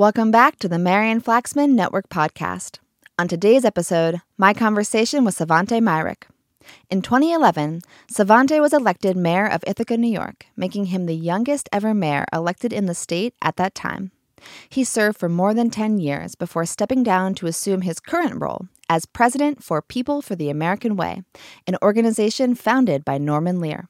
Welcome back to the Marian Flaxman Network podcast. On today's episode, my conversation with Svante Myrick. In 2011, Svante was elected mayor of Ithaca, New York, making him the youngest ever mayor elected in the state at that time. He served for more than 10 years before stepping down to assume his current role as president for People for the American Way, an organization founded by Norman Lear.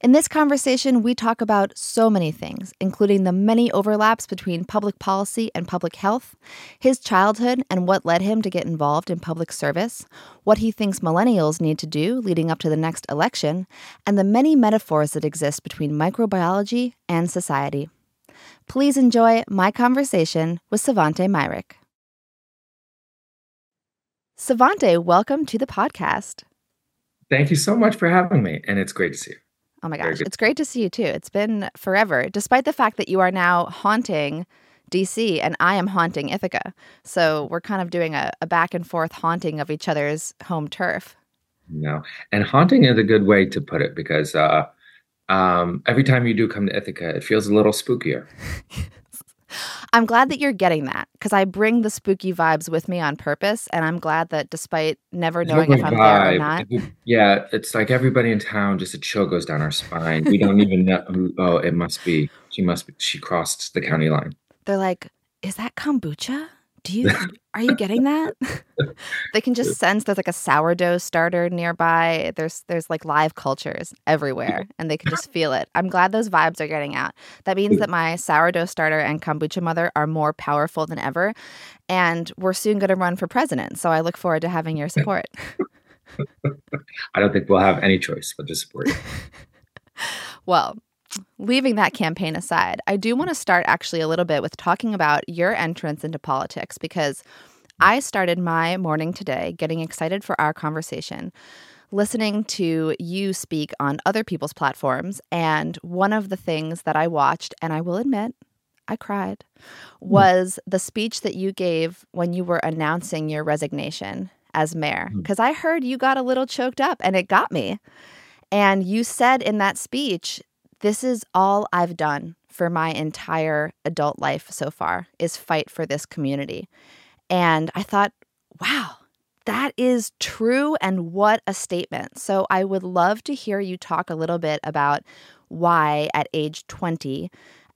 In this conversation, we talk about so many things, including the many overlaps between public policy and public health, his childhood and what led him to get involved in public service, what he thinks millennials need to do leading up to the next election, and the many metaphors that exist between microbiology and society. Please enjoy my conversation with Svante Myrick. Svante, welcome to the podcast. Thank you so much for having me, and it's great to see you. Oh my gosh, it's great to see you too. It's been forever, despite the fact that you are now haunting DC and I am haunting Ithaca. So we're kind of doing a, a back and forth haunting of each other's home turf. No, and haunting is a good way to put it because uh, um, every time you do come to Ithaca, it feels a little spookier. I'm glad that you're getting that because I bring the spooky vibes with me on purpose, and I'm glad that despite never knowing if I'm vibe. there or not. Yeah, it's like everybody in town, just a chill goes down our spine. We don't even know. Oh, it must be. She must be. She crossed the county line. They're like, "Is that kombucha?" Do you are you getting that? they can just sense there's like a sourdough starter nearby. There's there's like live cultures everywhere and they can just feel it. I'm glad those vibes are getting out. That means that my sourdough starter and kombucha mother are more powerful than ever and we're soon going to run for president. So I look forward to having your support. I don't think we'll have any choice but to support you. well, leaving that campaign aside, I do want to start actually a little bit with talking about your entrance into politics because I started my morning today getting excited for our conversation, listening to you speak on other people's platforms. And one of the things that I watched, and I will admit, I cried, hmm. was the speech that you gave when you were announcing your resignation as mayor. Because hmm. I heard you got a little choked up and it got me. And you said in that speech this is all I've done for my entire adult life so far is fight for this community. And I thought, wow, that is true and what a statement. So I would love to hear you talk a little bit about why at age 20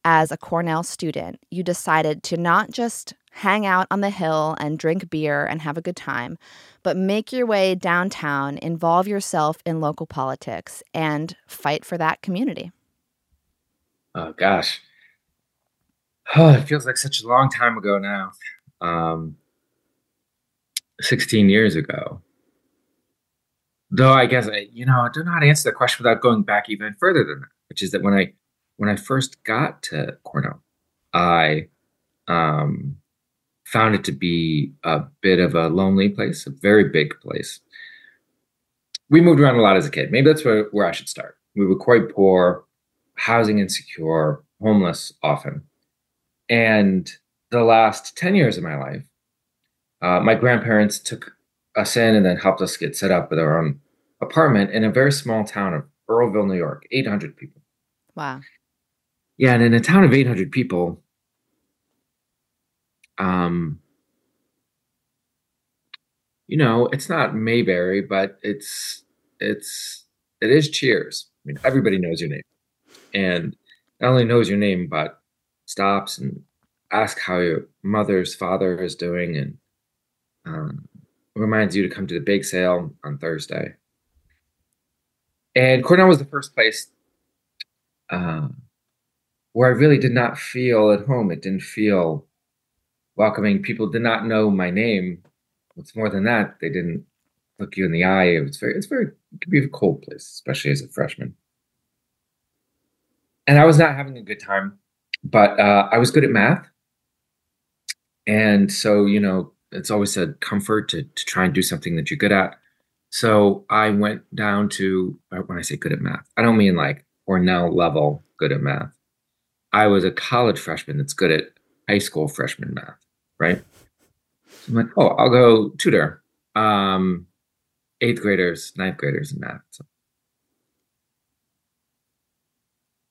as a Cornell student you decided to not just hang out on the hill and drink beer and have a good time, but make your way downtown, involve yourself in local politics and fight for that community. Oh gosh. Oh, it feels like such a long time ago now. Um, 16 years ago. Though I guess I, you know, I do not answer the question without going back even further than that, which is that when I when I first got to Cornell, I um, found it to be a bit of a lonely place, a very big place. We moved around a lot as a kid. Maybe that's where, where I should start. We were quite poor housing insecure, homeless often. And the last 10 years of my life, uh, my grandparents took us in and then helped us get set up with our own apartment in a very small town of Earlville, New York, 800 people. Wow. Yeah, and in a town of 800 people, um, you know, it's not Mayberry, but it's it's it is Cheers. I mean, everybody knows your name and not only knows your name but stops and asks how your mother's father is doing and um, reminds you to come to the big sale on Thursday. And Cornell was the first place uh, where I really did not feel at home. It didn't feel welcoming. People did not know my name. What's more than that, they didn't look you in the eye. It was very, it's very, it could be a cold place, especially as a freshman and I was not having a good time, but uh, I was good at math. And so, you know, it's always a comfort to, to try and do something that you're good at. So I went down to, uh, when I say good at math, I don't mean like Cornell level good at math. I was a college freshman that's good at high school freshman math, right? So I'm like, oh, I'll go tutor um, eighth graders, ninth graders in math. So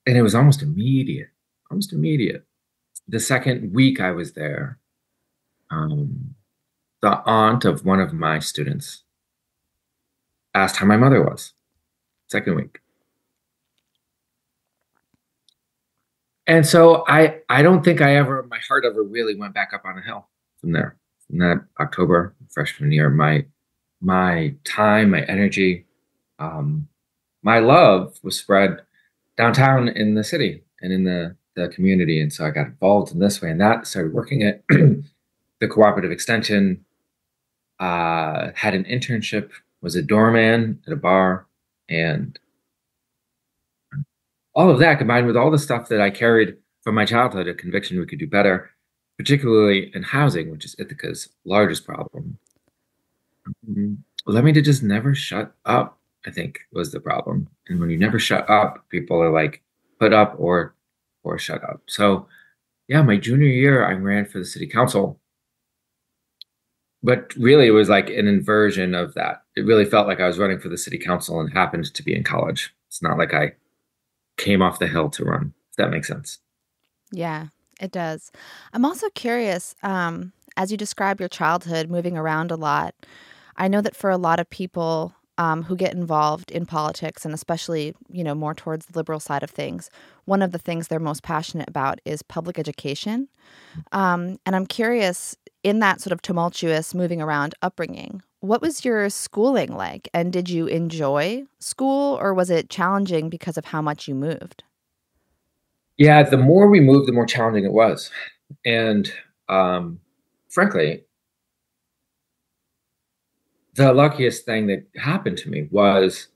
and it was almost immediate, almost immediate. the second week I was there, um, the aunt of one of my students asked how my mother was. Second week. And so I I don't think I ever my heart ever really went back up on a hill from there. From that October freshman year, my my time, my energy, um, my love was spread downtown in the city and in the the community. And so I got involved in this way and that. Started working at the cooperative extension. Uh, had an internship. Was a doorman at a bar, and all of that combined with all the stuff that I carried from my childhood, a conviction we could do better, particularly in housing, which is Ithaca's largest problem. Mm-hmm. Led me to just never shut up. I think was the problem. And when you never shut up, people are like, put up or or shut up. So yeah, my junior year, I ran for the city council. But really, it was like an inversion of that. It really felt like I was running for the city council and happened to be in college. It's not like I came off the hill to run, if that makes sense. Yeah, it does. I'm also curious, um, as you describe your childhood moving around a lot, I know that for a lot of people, um, who get involved in politics and especially you know more towards the liberal side of things one of the things they're most passionate about is public education. Um, and i'm curious in that sort of tumultuous moving around upbringing what was your schooling like? And did you enjoy school or was it challenging because of how much you moved? Yeah the more we moved the more challenging it was. And um, frankly the luckiest thing that happened to me was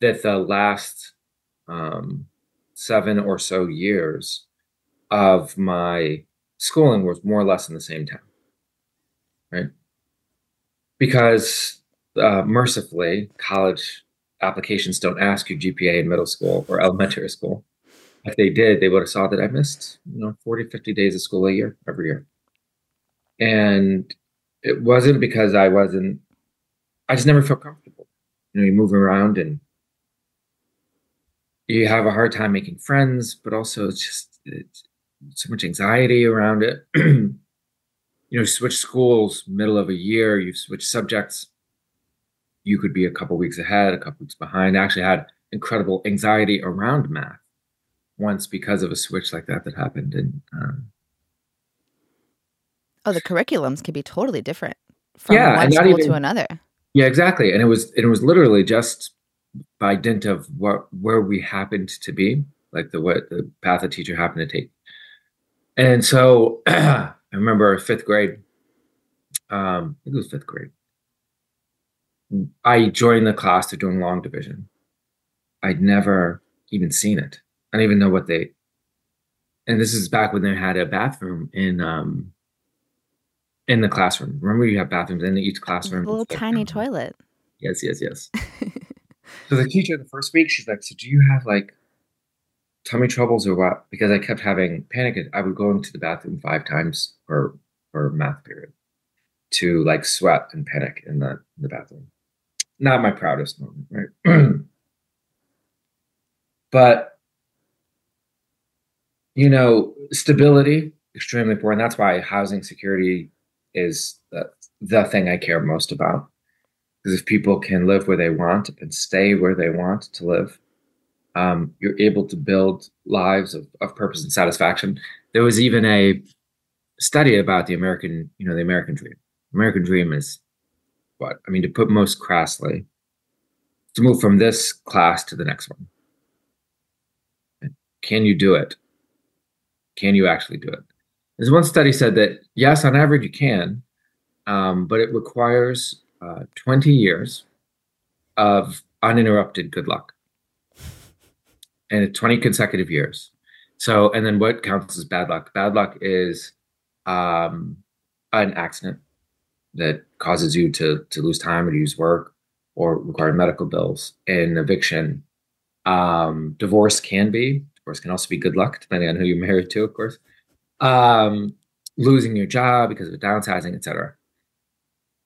that the last um, seven or so years of my schooling was more or less in the same town, right? Because uh, mercifully, college applications don't ask you GPA in middle school or elementary school. If they did, they would have saw that I missed, you know, 40, 50 days of school a year every year. And it wasn't because I wasn't I just never felt comfortable. You know, you move around and you have a hard time making friends, but also it's just it's so much anxiety around it. you know, switch schools middle of a year, you've switched subjects. You could be a couple weeks ahead, a couple weeks behind. I actually had incredible anxiety around math once because of a switch like that that happened. And um, oh, the curriculums can be totally different from yeah, one school even, to another. Yeah, exactly. And it was it was literally just by dint of what where we happened to be, like the what the path a teacher happened to take. And so I remember fifth grade. Um, I think it was fifth grade. I joined the class to doing long division. I'd never even seen it. I don't even know what they. And this is back when they had a bathroom in um, in the classroom. Remember, you have bathrooms in each classroom. A little tiny toilet. Yes, yes, yes. so the teacher, the first week, she's like, "So do you have like tummy troubles or what?" Because I kept having panic. I would go into the bathroom five times per per math period to like sweat and panic in the in the bathroom. Not my proudest moment, right? but you know, stability extremely important. That's why housing security is the, the thing I care most about. Because if people can live where they want and stay where they want to live, um, you're able to build lives of, of purpose and satisfaction. There was even a study about the American, you know, the American dream. American dream is what? I mean, to put most crassly, to move from this class to the next one. Can you do it? Can you actually do it? There's one study said that yes, on average you can, um, but it requires uh, 20 years of uninterrupted good luck and 20 consecutive years. So, and then what counts as bad luck? Bad luck is um, an accident that causes you to to lose time or to use work or require medical bills. In eviction, um, divorce can be. Divorce can also be good luck, depending on who you're married to, of course um, losing your job because of downsizing, etc.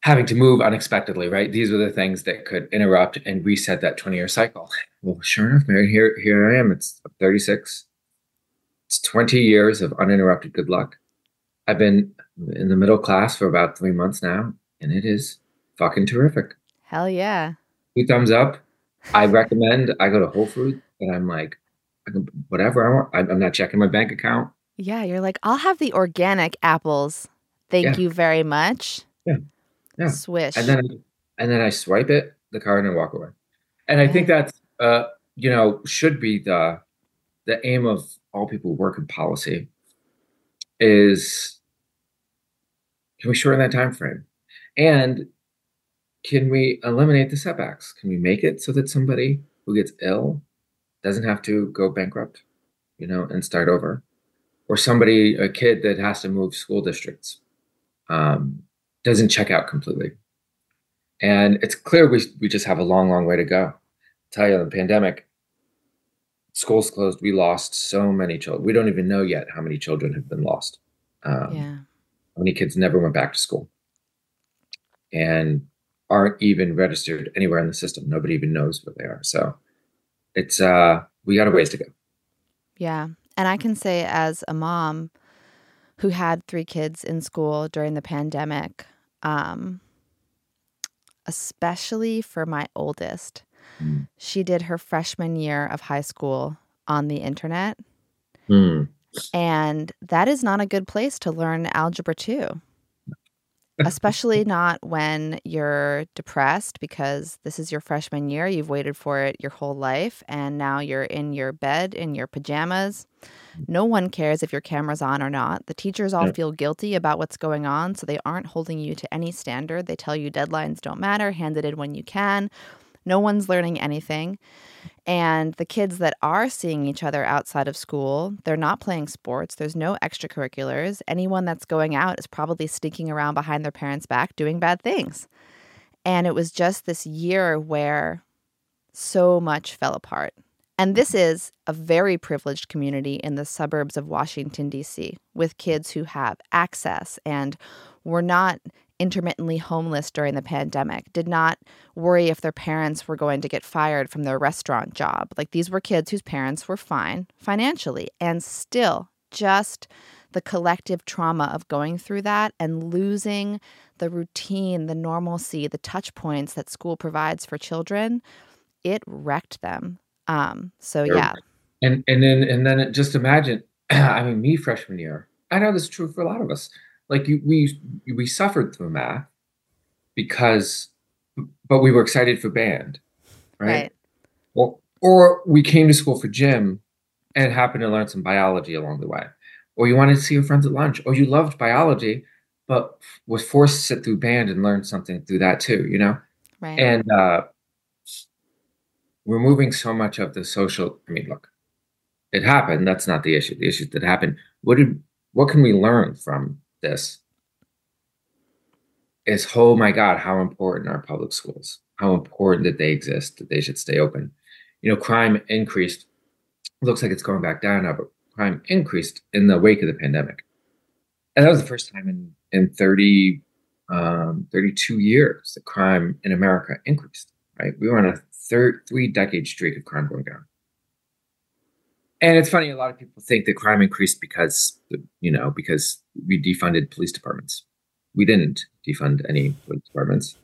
Having to move unexpectedly, right? These are the things that could interrupt and reset that 20 year cycle. Well, sure enough, Mary, here, here I am. It's 36. It's 20 years of uninterrupted good luck. I've been in the middle class for about three months now, and it is fucking terrific. Hell yeah. Two thumbs up. I recommend I go to Whole Foods and I'm like, whatever I want. I'm not checking my bank account. Yeah, you're like, I'll have the organic apples. Thank Yeah. you very much. Yeah. Yeah. Swish. and then and then I swipe it, the card, and walk away. And I think that's uh, you know, should be the the aim of all people who work in policy is can we shorten that time frame? And can we eliminate the setbacks? Can we make it so that somebody who gets ill doesn't have to go bankrupt, you know, and start over? Or somebody, a kid that has to move school districts, um, doesn't check out completely. And it's clear we, we just have a long, long way to go. tell you, the pandemic, schools closed, we lost so many children. We don't even know yet how many children have been lost. Um, yeah. how many kids never went back to school and aren't even registered anywhere in the system. Nobody even knows where they are. So it's uh we got a ways to go. Yeah. And I can say, as a mom who had three kids in school during the pandemic, um, especially for my oldest, Mm. she did her freshman year of high school on the internet. Hmm. And that is not a good place to learn Algebra 2, especially not when you're depressed because this is your freshman year. You've waited for it your whole life, and now you're in your bed in your pajamas. No one cares if your camera's on or not. The teachers all feel guilty about what's going on, so they aren't holding you to any standard. They tell you deadlines don't matter, hand it in when you can. No one's learning anything. And the kids that are seeing each other outside of school, they're not playing sports. There's no extracurriculars. Anyone that's going out is probably sneaking around behind their parents' back doing bad things. And it was just this year where so much fell apart. And this is a very privileged community in the suburbs of Washington, D.C., with kids who have access and were not intermittently homeless during the pandemic, did not worry if their parents were going to get fired from their restaurant job. Like these were kids whose parents were fine financially, and still just the collective trauma of going through that and losing the routine, the normalcy, the touch points that school provides for children, it wrecked them. Um, so yeah, And and then and then it, just imagine, I mean, me freshman year. I know this is true for a lot of us. Like you, we we suffered through math because, but we were excited for band, right? right. Or or we came to school for gym and happened to learn some biology along the way. Or you wanted to see your friends at lunch, or you loved biology, but was forced to sit through band and learn something through that too, you know? Right. And uh, removing so much of the social, I mean, look, it happened. That's not the issue. The issue that happened. What did what can we learn from this? Is oh my God, how important are public schools? How important that they exist, that they should stay open. You know, crime increased. Looks like it's going back down now, but crime increased in the wake of the pandemic. And that was the first time in, in 30, um, 32 years that crime in America increased, right? We were on a third, three decade streak of crime going down. And it's funny, a lot of people think that crime increased because, you know, because we defunded police departments. We didn't defund any police departments.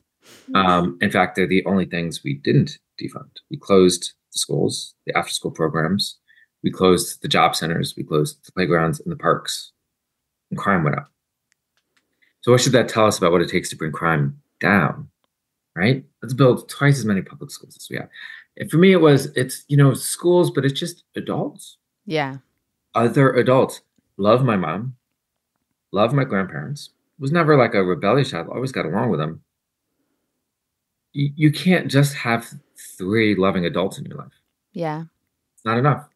Um, in fact, they're the only things we didn't defund. We closed the schools, the after school programs, we closed the job centers, we closed the playgrounds and the parks, and crime went up. So, what should that tell us about what it takes to bring crime down? Right? Let's build twice as many public schools as we have. And for me, it was it's you know schools, but it's just adults, yeah. other adults. Love my mom, love my grandparents. Was never like a rebellious child. Always got along with them. You, you can't just have three loving adults in your life. Yeah. It's not enough.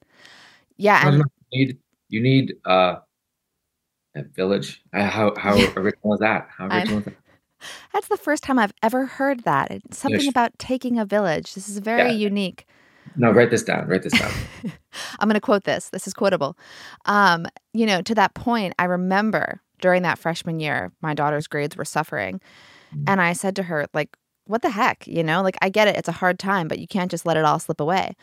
Yeah. Not And enough. You need you need uh, a village. Uh, how how original is that? How I original is that? That's the first time I've ever heard that. It's something Yes. about taking a village. This is very Yeah. unique. No, write this down. Write this down. I'm going to quote this. This is quotable. Um, you know, to that point, I remember during that freshman year, my daughter's grades were suffering. Mm. And I said to her, like, what the heck? You know, like, I get it. It's a hard time, but you can't just let it all slip away.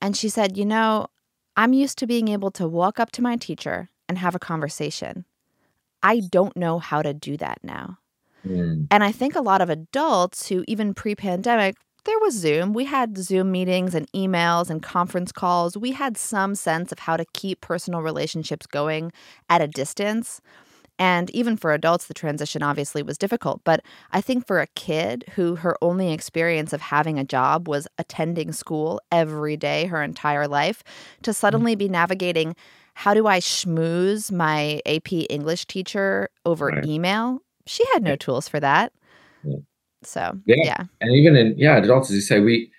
And she said, you know, I'm used to being able to walk up to my teacher and have a conversation. I don't know how to do that now. Mm. And I think a lot of adults who, even pre pandemic, there was Zoom. We had Zoom meetings and emails and conference calls. We had some sense of how to keep personal relationships going at a distance. And even for adults, the transition obviously was difficult. But I think for a kid who her only experience of having a job was attending school every day her entire life, to suddenly be navigating how do I schmooze my AP English teacher over Right. email? She had no tools for that. So, Yeah. yeah. And even in yeah, adults, as you say, we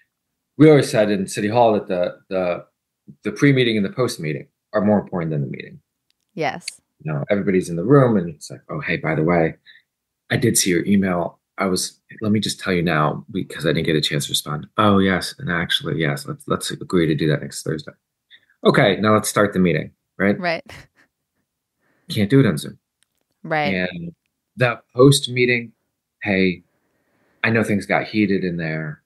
we always said in City Hall that the the the pre meeting and the post meeting are more important than the meeting. Yes. You know, everybody's in the room, and it's like, oh, hey, by the way, I did see your email. I was let me just tell you now because I didn't get a chance to respond. Oh yes, and actually yes, let's let's agree to do that next Thursday. Okay, now let's start the meeting. Right? Right. Can't do it on Zoom. Right. And that post meeting, hey, I know things got heated in there.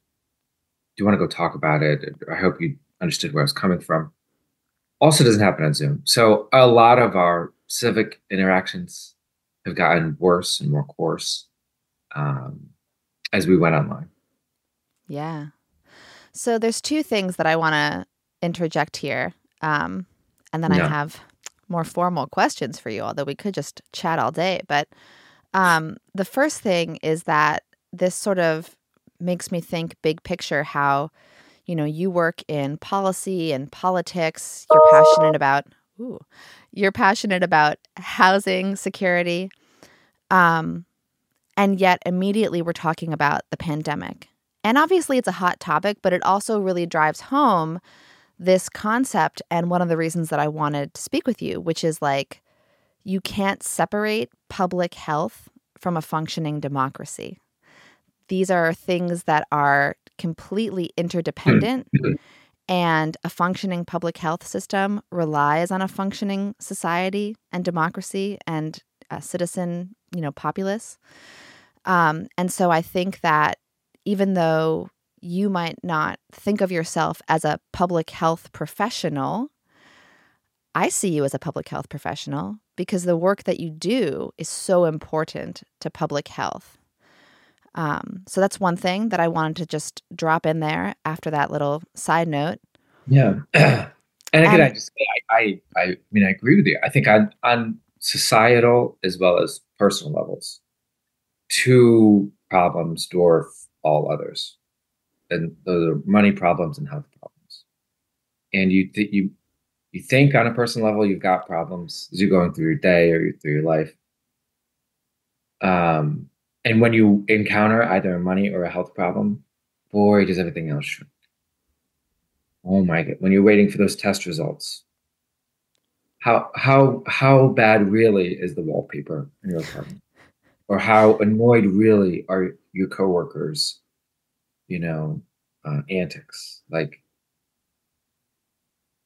Do you want to go talk about it? I hope you understood where I was coming from. Also doesn't happen on Zoom. So a lot of our civic interactions have gotten worse and more coarse um, as we went online. Yeah. So there's two things that I want to interject here. Um, and then I have more formal questions for you, although we could just chat all day. But um, the first thing is that this sort of makes me think big picture how, you know, you work in policy and politics. You're passionate about, ooh, you're passionate about housing security. Um, and yet immediately we're talking about the pandemic. And obviously it's a hot topic, but it also really drives home this concept and one of the reasons that I wanted to speak with you, which is like you can't separate public health from a functioning democracy. These are things that are completely interdependent and a functioning public health system relies on a functioning society and democracy and a citizen, you know, populace. Um, and so I think that even though you might not think of yourself as a public health professional, I see you as a public health professional because the work that you do is so important to public health. Um, so that's one thing that I wanted to just drop in there after that little side note. Yeah. and again, I And- just I, I I mean I agree with you. I think on on societal as well as personal levels, two problems dwarf all others. And those are money problems and health problems. And you th- you you think on a personal level you've got problems as you're going through your day or through your life. Um, and when you encounter either a money or a health problem, boy, does everything else shrink. Oh my god! When you're waiting for those test results, how how how bad really is the wallpaper in your apartment, or how annoyed really are your coworkers? You know, uh, antics like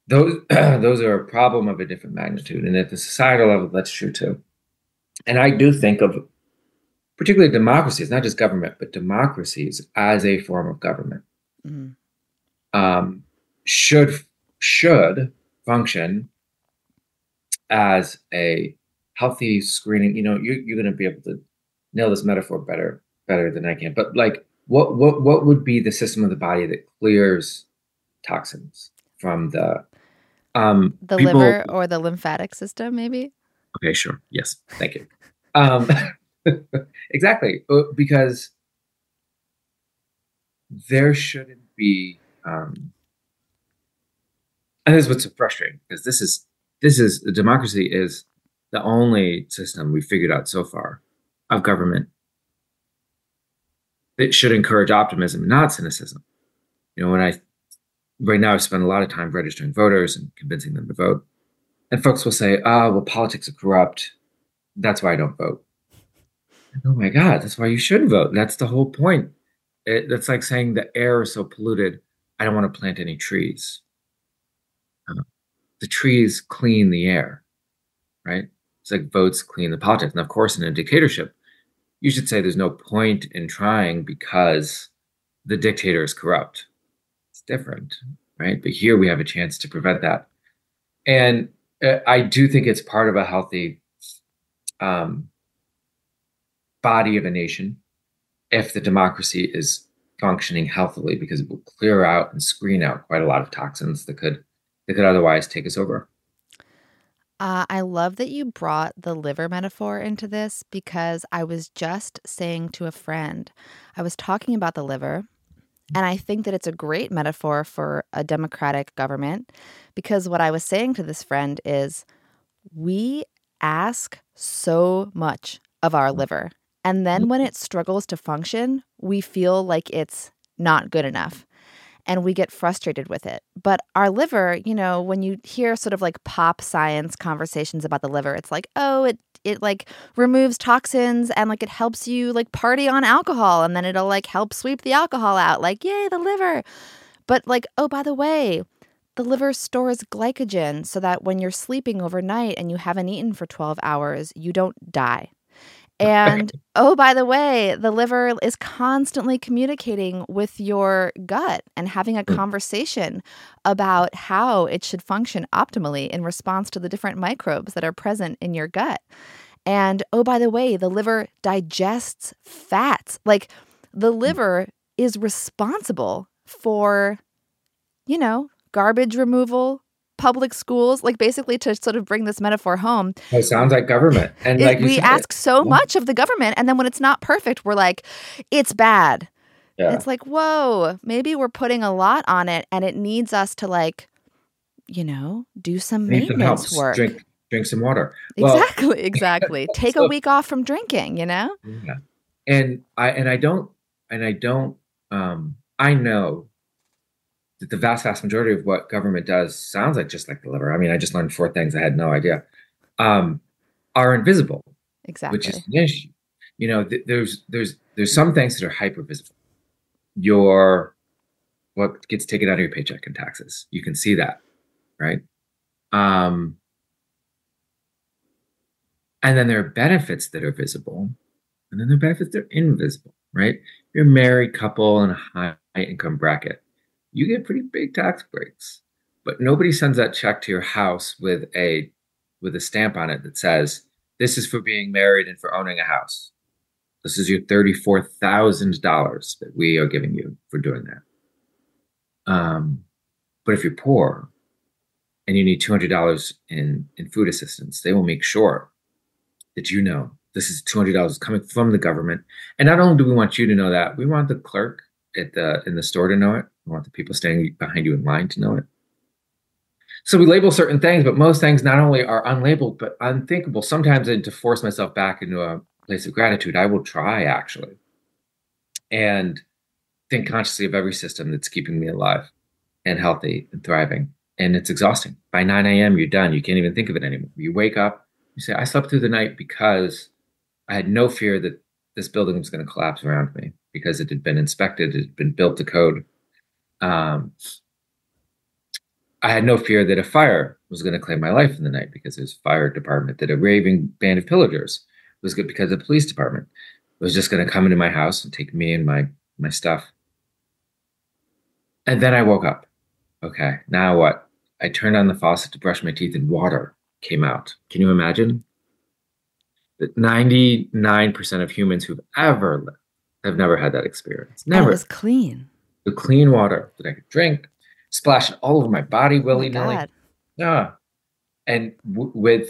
those. those are a problem of a different magnitude, and at the societal level, that's true too. And I do think of particularly democracies, not just government, but democracies as a form of government Mhm. um, should should function as a healthy screening. You know, you, you're going to be able to nail this metaphor better better than I can. But like, what what what would be the system of the body that clears toxins from the um, The people- liver or the lymphatic system, maybe? Okay, sure. Yes, thank you. Um, exactly, uh, because there shouldn't be. Um, and this is what's so frustrating because this is this is democracy is the only system we figured out so far of government that should encourage optimism, not cynicism. You know, when I right now I spend a lot of time registering voters and convincing them to vote. And folks will say, ah, well, politics are corrupt. That's why I don't vote. Oh my God, that's why you should vote. That's the whole point. It, that's like saying the air is so polluted, I don't want to plant any trees. Uh, the trees clean the air, right? It's like votes clean the politics. And of course, in a dictatorship, you should say there's no point in trying because the dictator is corrupt. Different, right? But here we have a chance to prevent that and uh, I do think it's part of a healthy um, body of a nation if the democracy is functioning healthily because it will clear out and screen out quite a lot of toxins that could that could otherwise take us over. Uh, I love that you brought the liver metaphor into this because I was just saying to a friend, I was talking about the liver, and I think that it's a great metaphor for a democratic government because what I was saying to this friend is we ask so much of our liver. And then when it struggles to function, we feel like it's not good enough and we get frustrated with it. But our liver, you know, when you hear sort of like pop science conversations about the liver, it's like, oh, it it like removes toxins and like it helps you like party on alcohol and then it'll like help sweep the alcohol out. Like, yay, the liver. But like, oh, by the way, the liver stores glycogen so that when you're sleeping overnight and you haven't eaten for 12 hours, you don't die. And oh, by the way, the liver is constantly communicating with your gut and having a mm. conversation about how it should function optimally in response to the different microbes that are present in your gut. And oh, by the way, the liver digests fats. Like the mm. liver is responsible for, you know, garbage removal, public schools, like basically to sort of bring this metaphor home. It sounds like government. And like we ask so yeah. much of the government, and then when it's not perfect, we're like, it's bad. Yeah. It's like, whoa, maybe we're putting a lot on it, and it needs us to like, you know, do some maintenance some work. Drink, drink some water. Exactly, well, exactly. Take so, a week off from drinking. You know. Yeah. And I and I don't and I don't. Um, I know the vast, vast majority of what government does sounds like just like the liver. I mean, I just learned four things I had no idea. Um, are invisible, exactly, which is an issue. You know, th- there's there's there's some things that are hyper visible. Your what gets taken out of your paycheck in taxes, you can see that, right? Um, and then there are benefits that are visible, and then there are benefits that are invisible, right? You're a married couple in a high income bracket you get pretty big tax breaks. But nobody sends that check to your house with a with a stamp on it that says this is for being married and for owning a house. This is your thirty-four thousand dollars that we are giving you for doing that. Um, but if you're poor and you need two hundred dollars in in food assistance, they will make sure that you know this is two hundred dollars coming from the government. And not only do we want you to know that, we want the clerk at the in the store to know it. We want the people standing behind you in line to know it. So we label certain things, but most things not only are unlabeled but unthinkable. Sometimes to force myself back into a place of gratitude, I will try actually, and think consciously of every system that's keeping me alive and healthy and thriving. And it's exhausting. By 9 a.m., you're done. You can't even think of it anymore. You wake up, you say, I slept through the night because I had no fear that this building was going to collapse around me because it had been inspected, it had been built to code. Um, I had no fear that a fire was going to claim my life in the night because there's fire department, that a raving band of pillagers was good because the police department was just going to come into my house and take me and my my stuff. And then I woke up. Okay, now what? I turned on the faucet to brush my teeth and water came out. Can you imagine? That 99% of humans who've ever lived I've never had that experience. Never. it was clean. The clean water that I could drink, splashing all over my body willy nilly. Oh yeah, and w- with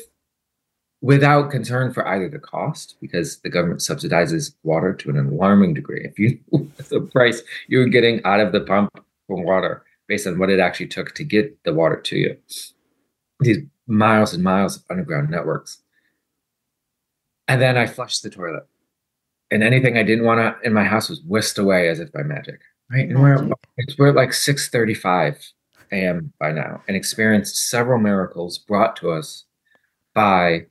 without concern for either the cost, because the government subsidizes water to an alarming degree. If you the price you're getting out of the pump for water based on what it actually took to get the water to you, these miles and miles of underground networks. And then I flushed the toilet and anything I didn't want to in my house was whisked away as if by magic. Right, and we're we're at like six thirty five a.m. by now, and experienced several miracles brought to us by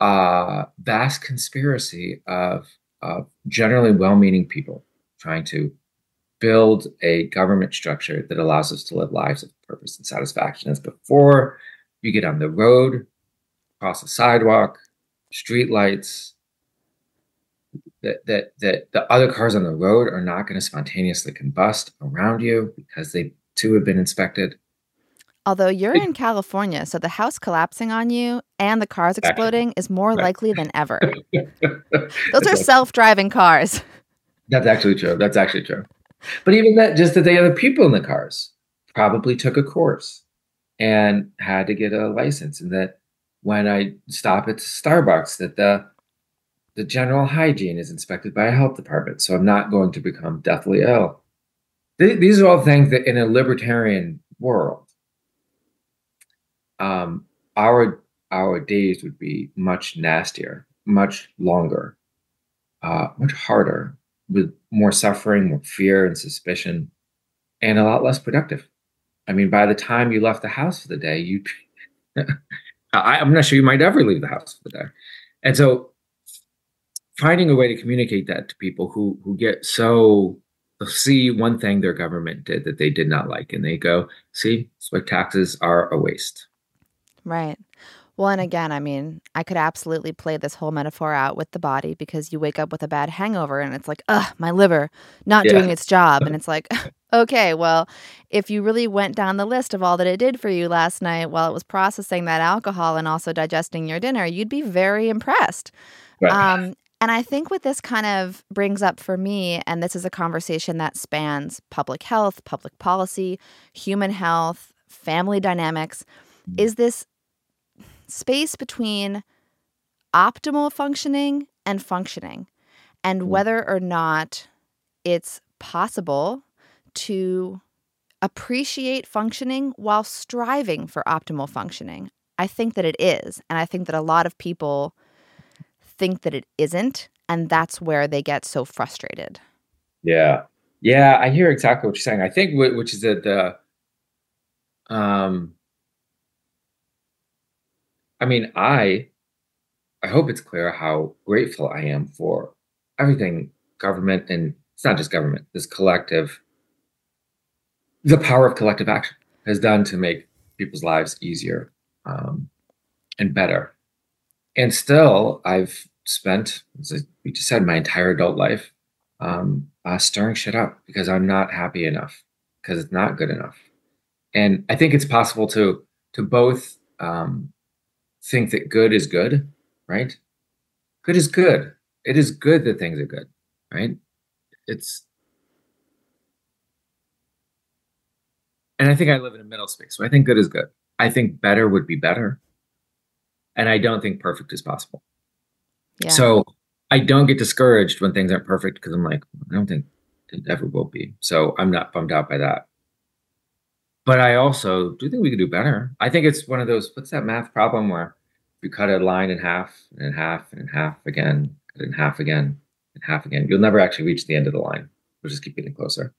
a vast conspiracy of of generally well-meaning people trying to build a government structure that allows us to live lives of purpose and satisfaction. As before you get on the road, cross the sidewalk, street lights, that that that the other cars on the road are not going to spontaneously combust around you because they too have been inspected. Although you're in California, so the house collapsing on you and the cars exploding is more likely than ever. Those are self driving cars. That's actually true. That's actually true. But even that, just that the other people in the cars probably took a course and had to get a license, and that when I stop at Starbucks, that the the general hygiene is inspected by a health department, so I'm not going to become deathly ill. Th- these are all things that in a libertarian world, um, our our days would be much nastier, much longer, uh, much harder, with more suffering, more fear and suspicion, and a lot less productive. I mean, by the time you left the house for the day, you I, I'm not sure you might ever leave the house for the day. And so finding a way to communicate that to people who who get so see one thing their government did that they did not like and they go, see, so taxes are a waste. Right. Well, and again, I mean, I could absolutely play this whole metaphor out with the body because you wake up with a bad hangover and it's like, ugh, my liver not Yeah. doing its job. And it's like, okay, well, if you really went down the list of all that it did for you last night while it was processing that alcohol and also digesting your dinner, you'd be very impressed. Right. Um, and I think what this kind of brings up for me, and this is a conversation that spans public health, public policy, human health, family dynamics, Mm. is this space between optimal functioning and functioning, and Mm. whether or not it's possible to appreciate functioning while striving for optimal functioning. I think that it is. And I think that a lot of people think that it isn't. And that's where they get so frustrated. Yeah, yeah, I hear exactly what you're saying. I think wh- which is that the, um, I mean, I, I hope it's clear how grateful I am for everything government and it's not just government, this collective, the power of collective action has done to make people's lives easier um, and better. And still, I've spent, as we just said, my entire adult life um, uh, stirring shit up because I'm not happy enough because it's not good enough. And I think it's possible to to both um, think that good is good, right? Good is good. It is good that things are good, right? It's and I think I live in a middle space. So I think good is good. I think better would be better. And I don't think perfect is possible. Yeah. So I don't get discouraged when things aren't perfect because I'm like, I don't think it ever will be. So I'm not bummed out by that. But I also do think we could do better. I think it's one of those, what's that math problem where you cut a line in half and in half and in half again, cut it in half again, and half again. You'll never actually reach the end of the line. We'll just keep getting closer.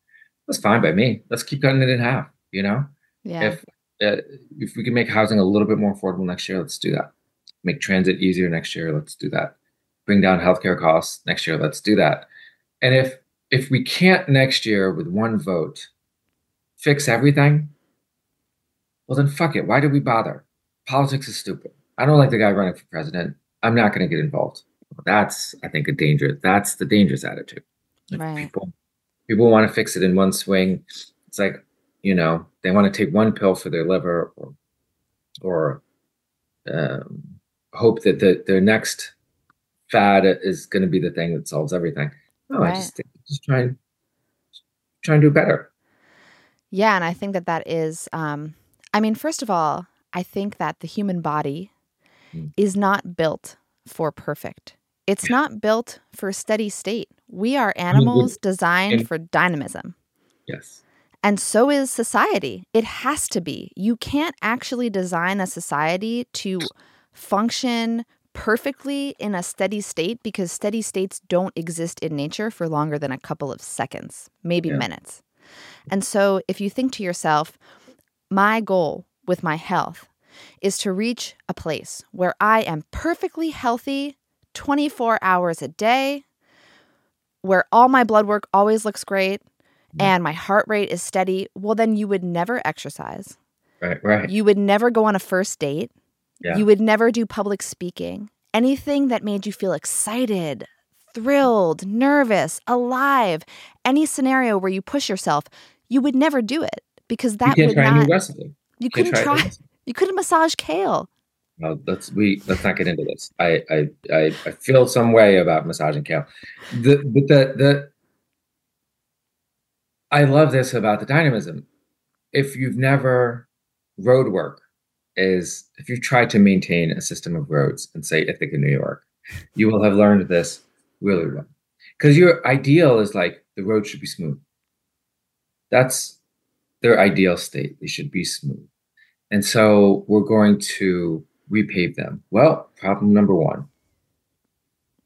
That's fine by me. Let's keep cutting it in half, you know? yeah. If uh, if we can make housing a little bit more affordable next year, let's do that. Make transit easier next year, let's do that. Bring down healthcare costs next year, let's do that. And if if we can't next year with one vote fix everything, well then fuck it. Why do we bother? Politics is stupid. I don't like the guy running for president. I'm not going to get involved. That's I think a danger. That's the dangerous attitude. If Right. People people want to fix it in one swing. It's like you know they want to take one pill for their liver or or um, hope that the, their next fad is going to be the thing that solves everything. No, I just just try and try and do better. Yeah, and I think that that is, um, I mean, first of all, I think that the human body Mm. is not built for perfect. It's not built for steady state. We are animals designed and- for dynamism. Yes. And so is society. It has to be. You can't actually design a society to function perfectly in a steady state because steady states don't exist in nature for longer than a couple of seconds, maybe Yeah. minutes. And so if you think to yourself, my goal with my health is to reach a place where I am perfectly healthy 24 hours a day, where all my blood work always looks great Yeah. and my heart rate is steady, well, then you would never exercise. Right. Right. You would never go on a first date. Yeah. You would never do public speaking. Anything that made you feel excited, thrilled, nervous, alive, any scenario where you push yourself, you would never do it because you that would not new recipe. You Can't couldn't try try. You couldn't massage kale. No, let's we let's not get into this. I I I, I feel some way about massaging kale. The but the the I love this about the dynamism. If you've never road work is if you've tried to maintain a system of roads in say Ithaca, New York, you will have learned this really well. Because your ideal is like the road should be smooth. That's their ideal state. They should be smooth. And so we're going to repave them. Well, problem number one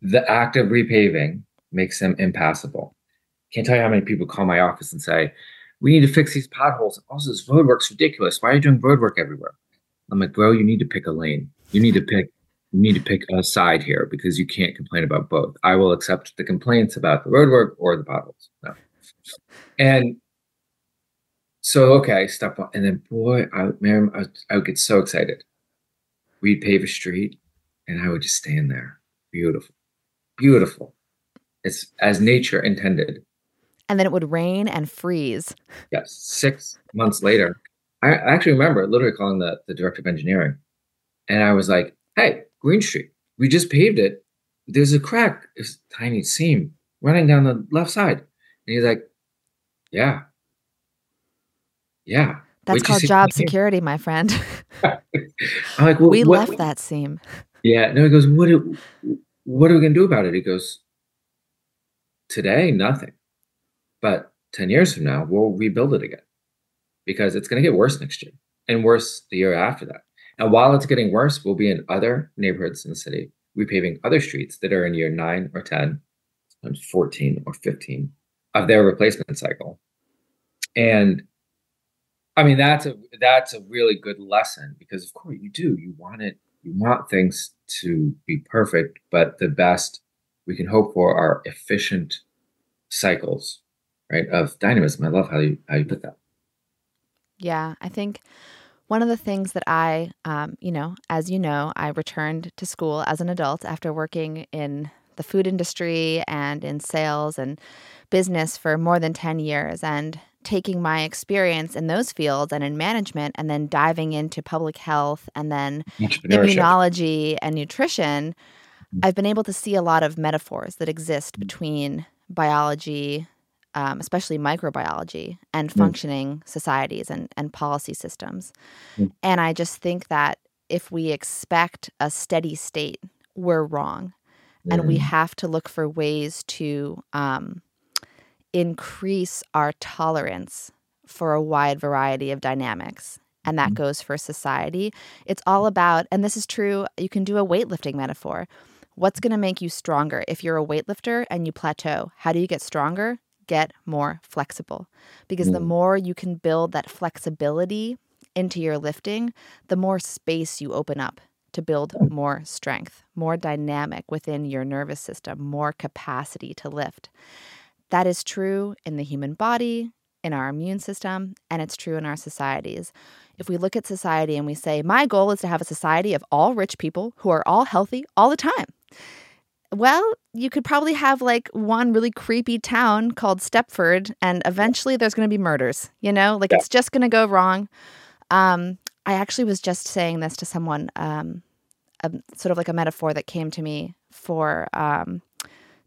the act of repaving makes them impassable. Can't tell you how many people call my office and say, We need to fix these potholes. Also, this road work's ridiculous. Why are you doing road work everywhere? I'm like, bro, you need to pick a lane. You need to pick you need to pick a side here because you can't complain about both. I will accept the complaints about the road work or the potholes. No. And so okay, step on, and then boy, I man, I, I would get so excited. We'd pave a street, and I would just stand there, beautiful, beautiful. It's as nature intended. And then it would rain and freeze. Yes. Six months later, I actually remember literally calling the the director of engineering, and I was like, "Hey, Green Street, we just paved it. There's a crack, it's a tiny seam running down the left side." And he's like, "Yeah, yeah." That's called job security, my friend. I'm like, well, we what- left that seam. Yeah. No, he goes, what, do- what are we going to do about it? He goes, today, nothing. But 10 years from now, we'll rebuild it again because it's going to get worse next year and worse the year after that. And while it's getting worse, we'll be in other neighborhoods in the city, repaving other streets that are in year nine or 10, sometimes 14 or 15 of their replacement cycle. And I mean, that's a that's a really good lesson because of course you do. You want it, you want things to be perfect, but the best we can hope for are efficient cycles, right? Of dynamism. I love how you how you put that. Yeah, I think one of the things that I, um, you know, as you know, I returned to school as an adult after working in the food industry and in sales and business for more than 10 years and taking my experience in those fields and in management and then diving into public health and then immunology and nutrition, I've been able to see a lot of metaphors that exist between biology, um, especially microbiology, and Mm. functioning societies and, and policy systems. Mm. And I just think that if we expect a steady state, we're wrong. And we Mm. have to look for ways to um, increase our tolerance for a wide variety of dynamics. And that Mhm. goes for society. It's all about, and this is true, you can do a weightlifting metaphor. What's going to make you stronger? If you're a weightlifter and you plateau, how do you get stronger? Get more flexible. Because the Mm. more you can build that flexibility into your lifting, the more space you open up to build more strength, more dynamic within your nervous system, more capacity to lift. That is true in the human body, in our immune system, and it's true in our societies. If we look at society and we say, my goal is to have a society of all rich people who are all healthy all the time. Well, you could probably have like one really creepy town called Stepford, and eventually there's going to be murders, you know? Like Yeah. it's just going to go wrong. Um, I actually was just saying this to someone, um, a, sort of like a metaphor that came to me for um,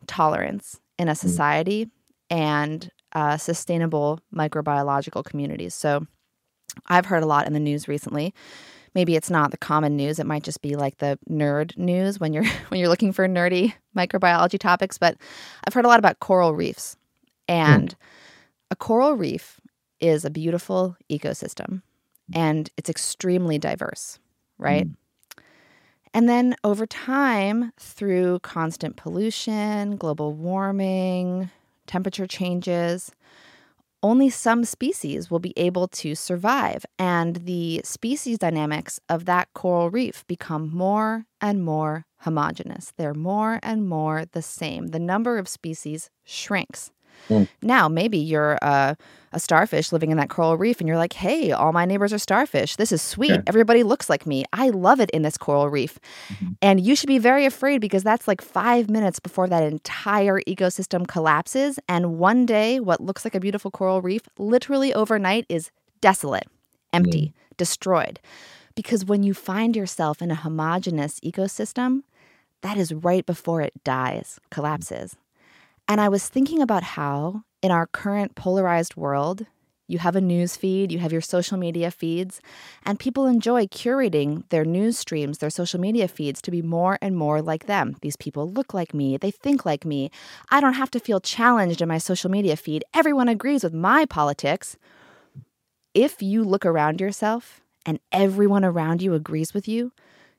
tolerance in a society and uh, sustainable microbiological communities. So I've heard a lot in the news recently. Maybe it's not the common news. It might just be like the nerd news when you're when you're looking for nerdy microbiology topics. But I've heard a lot about coral reefs, hmm. and a coral reef is a beautiful ecosystem, and it's extremely diverse, right? Hmm. And then over time, through constant pollution, global warming, temperature changes, only some species will be able to survive. And the species dynamics of that coral reef become more and more homogeneous. They're more and more the same. The number of species shrinks. Mm. Now, maybe you're a, a starfish living in that coral reef and you're like, hey, all my neighbors are starfish. This is sweet. Yeah. Everybody looks like me. I love it in this coral reef. Mhm. And you should be very afraid because that's like five minutes before that entire ecosystem collapses. And one day, what looks like a beautiful coral reef, literally overnight, is desolate empty, mm. destroyed. Because when you find yourself in a homogenous ecosystem, that is right before it dies, collapses. And I was thinking about how, in our current polarized world, you have a news feed, you have your social media feeds, and people enjoy curating their news streams, their social media feeds to be more and more like them. These people look like me, they think like me. I don't have to feel challenged in my social media feed. Everyone agrees with my politics. If you look around yourself and everyone around you agrees with you,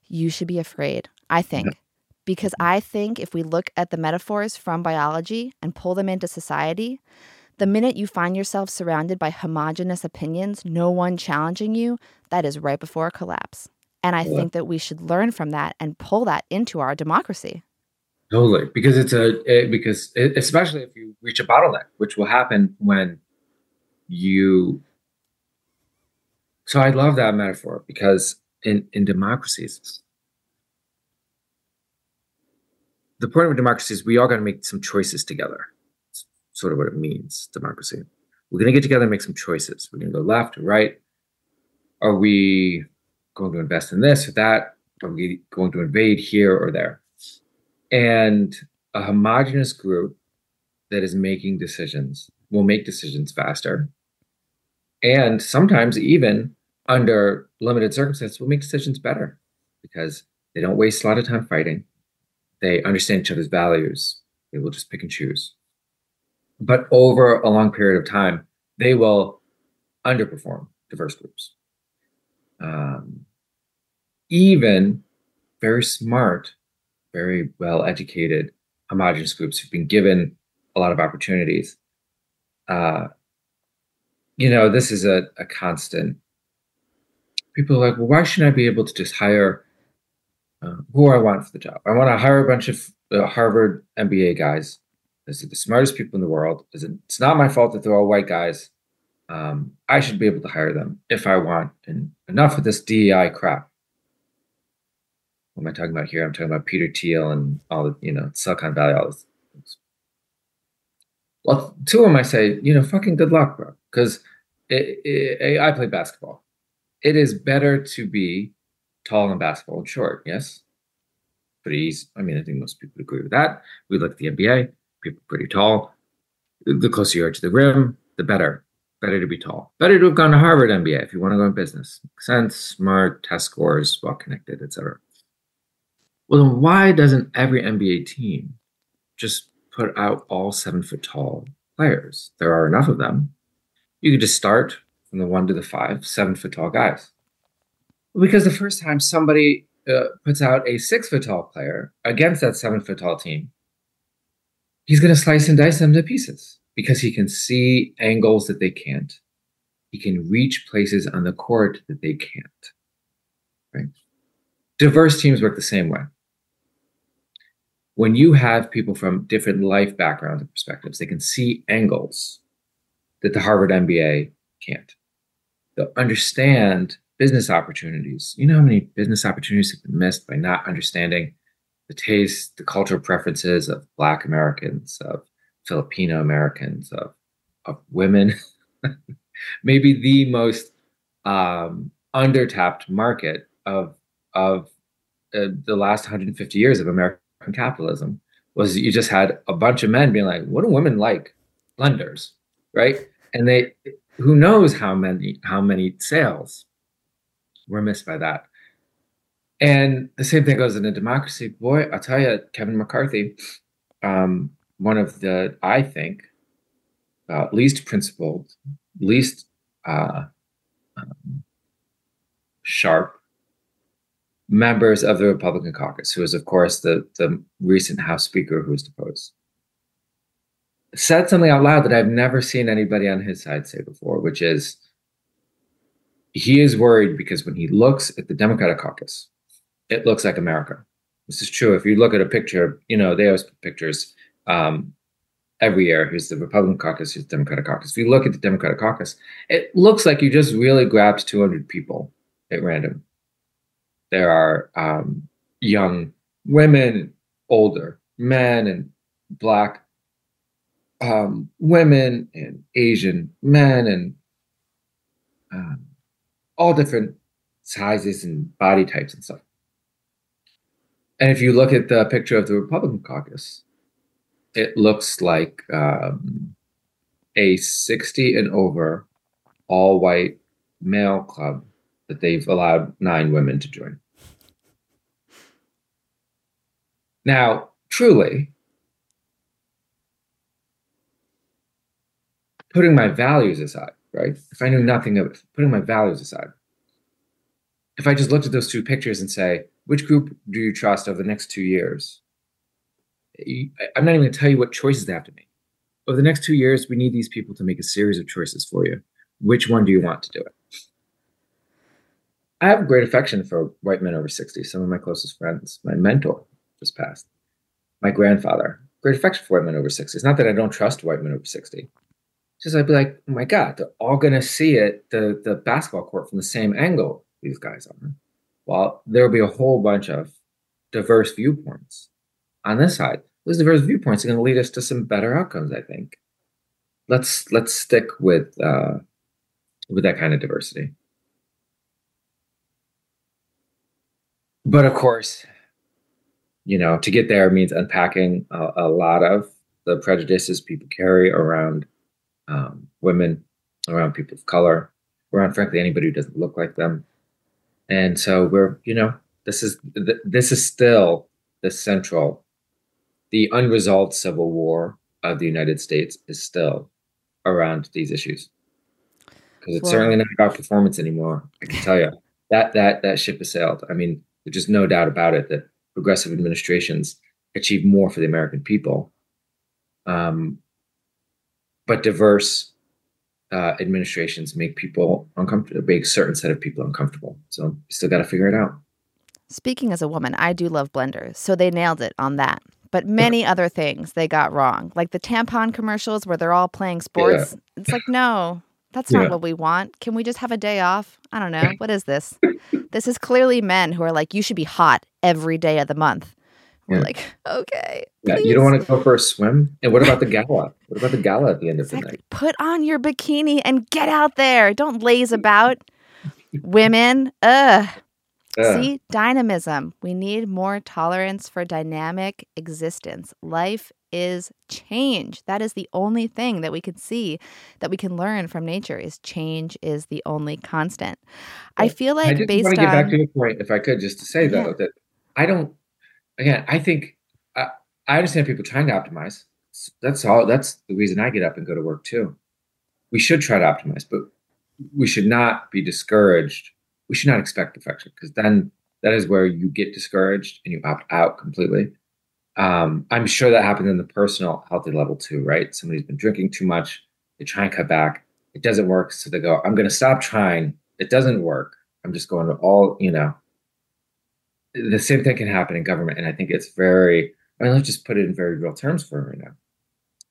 you should be afraid, I think. Because I think if we look at the metaphors from biology and pull them into society, the minute you find yourself surrounded by homogenous opinions, no one challenging you, that is right before a collapse. And I yeah. think that we should learn from that and pull that into our democracy. Totally, because it's a it, because it, especially if you reach a bottleneck, which will happen when you. So I love that metaphor because in in democracies, the point of democracy is we all got to make some choices together It's sort of what it means, democracy. We're going to get together and make some choices. We're going to go left or right. Are we going to invest in this or that? Are we going to invade here or there? And a homogenous group that is making decisions will make decisions faster. And sometimes, even under limited circumstances, will make decisions better because they don't waste a lot of time fighting. They understand each other's values. They will just pick and choose but over a long period of time, they will underperform diverse groups. Um, even very smart, very well educated, homogenous groups who've been given a lot of opportunities. Uh, you know, this is a, a constant. People are like, well, why shouldn't I be able to just hire who I want for the job? I want to hire a bunch of uh, Harvard MBA guys these are the smartest people in the world. It's not my fault that they're all white guys. Um, I should be able to hire them if I want. And enough of this DEI crap. What am I talking about here? I'm talking about Peter Thiel and all the, you know, Silicon Valley, all this. Well, to them, I say, you know, fucking good luck, bro. Because I play basketball. It is better to be tall in basketball and short, yes? Pretty easy. I mean, I think most people agree with that. We look at the NBA people pretty tall. The closer you are to the rim, the better. Better to be tall. Better to have gone to Harvard MBA if you want to go in business. Makes sense, smart, test scores, well connected, etc. Well, then why doesn't every NBA team just put out all seven foot tall players? There are enough of them. You could just start from the one to the five, seven foot tall guys. Because the first time somebody uh, puts out a six foot tall player against that seven foot tall team, he's going to slice and dice them to pieces because he can see angles that they can't. He can reach places on the court that they can't. Right? Diverse teams work the same way. When you have people from different life backgrounds and perspectives, they can see angles that the Harvard MBA can't. They'll understand business opportunities. You know how many business opportunities have been missed by not understanding the taste, the cultural preferences of Black Americans, of Filipino Americans, of of women. Maybe the most um, undertapped market of of uh, the last 150 years of American capitalism was you just had a bunch of men being like, "What do women like? Lenders, right?" And they, who knows how many how many sales were missed by that. And the same thing goes in a democracy. Boy, I'll tell you, Kevin McCarthy, um, one of the, I think, uh, least principled, least uh, um, sharp members of the Republican caucus, who is, of course, the, the recent House Speaker who was deposed, said something out loud that I've never seen anybody on his side say before, which is he is worried because when he looks at the Democratic caucus, it looks like America. This is true. If you look at a picture, you know, they always put pictures um, every year. Here's the Republican caucus, here's the Democratic caucus. If you look at the Democratic caucus, it looks like you just really grabbed 200 people at random. There are um, young women, older men, and black um, women, and Asian men, and um, all different sizes and body types and stuff. And if you look at the picture of the Republican caucus, it looks like um, a 60 and over all white male club that they've allowed nine women to join. Now, truly, putting my values aside, right? If I knew nothing of it, putting my values aside, if I just looked at those two pictures and say, which group do you trust over the next two years? I'm not even going to tell you what choices they have to make. Over the next two years, we need these people to make a series of choices for you. Which one do you want to do it? I have great affection for white men over 60. Some of my closest friends, my mentor just passed, my grandfather, great affection for white men over 60. It's not that I don't trust white men over 60. Just I'd be like, oh my God, they're all to see it, the, the basketball court from the same angle these guys are. Well, there'll be a whole bunch of diverse viewpoints on this side. Those diverse viewpoints are going to lead us to some better outcomes, I think. Let's let's stick with uh, with that kind of diversity. But of course, you know, to get there means unpacking a, a lot of the prejudices people carry around um, women, around people of color, around frankly anybody who doesn't look like them. And so we're, you know, this is this is still the central, the unresolved civil war of the United States is still around these issues because it's well, certainly not about performance anymore. I can tell you that that that ship has sailed. I mean, there's just no doubt about it that progressive administrations achieve more for the American people. Um, but diverse uh, administrations make people uncomfortable, make certain set of people uncomfortable. So you still got to figure it out. Speaking as a woman, I do love blenders, so they nailed it on that. But many other things they got wrong, like the tampon commercials where they're all playing sports. Yeah. It's like, no, that's not yeah. what we want. Can we just have a day off? I don't know. What is this? this is clearly men who are like, you should be hot every day of the month. We're yeah. like, okay. Yeah, you don't want to go for a swim? And what about the gala? What about the gala at the end exactly. of the night? Put on your bikini and get out there. Don't laze about. Women, ugh. Uh. See, dynamism. We need more tolerance for dynamic existence. Life is change. That is the only thing that we can see that we can learn from nature is change is the only constant. I feel like I just based want to get on, back to your point, if I could, just to say though yeah. that I don't. Again, I think I, understand people trying to optimize. That's all. That's the reason I get up and go to work too. We should try to optimize, but we should not be discouraged. We should not expect perfection because then that is where you get discouraged and you opt out completely um, I'm sure that happens in the personal healthy level too, right? Somebody's been drinking too much, they try and cut back, it doesn't work, so they go, "I'm going to stop trying." It doesn't work. I'm just going to all, you know. The same thing can happen in government, and I think it's very. I mean, let's just put it in very real terms for right now.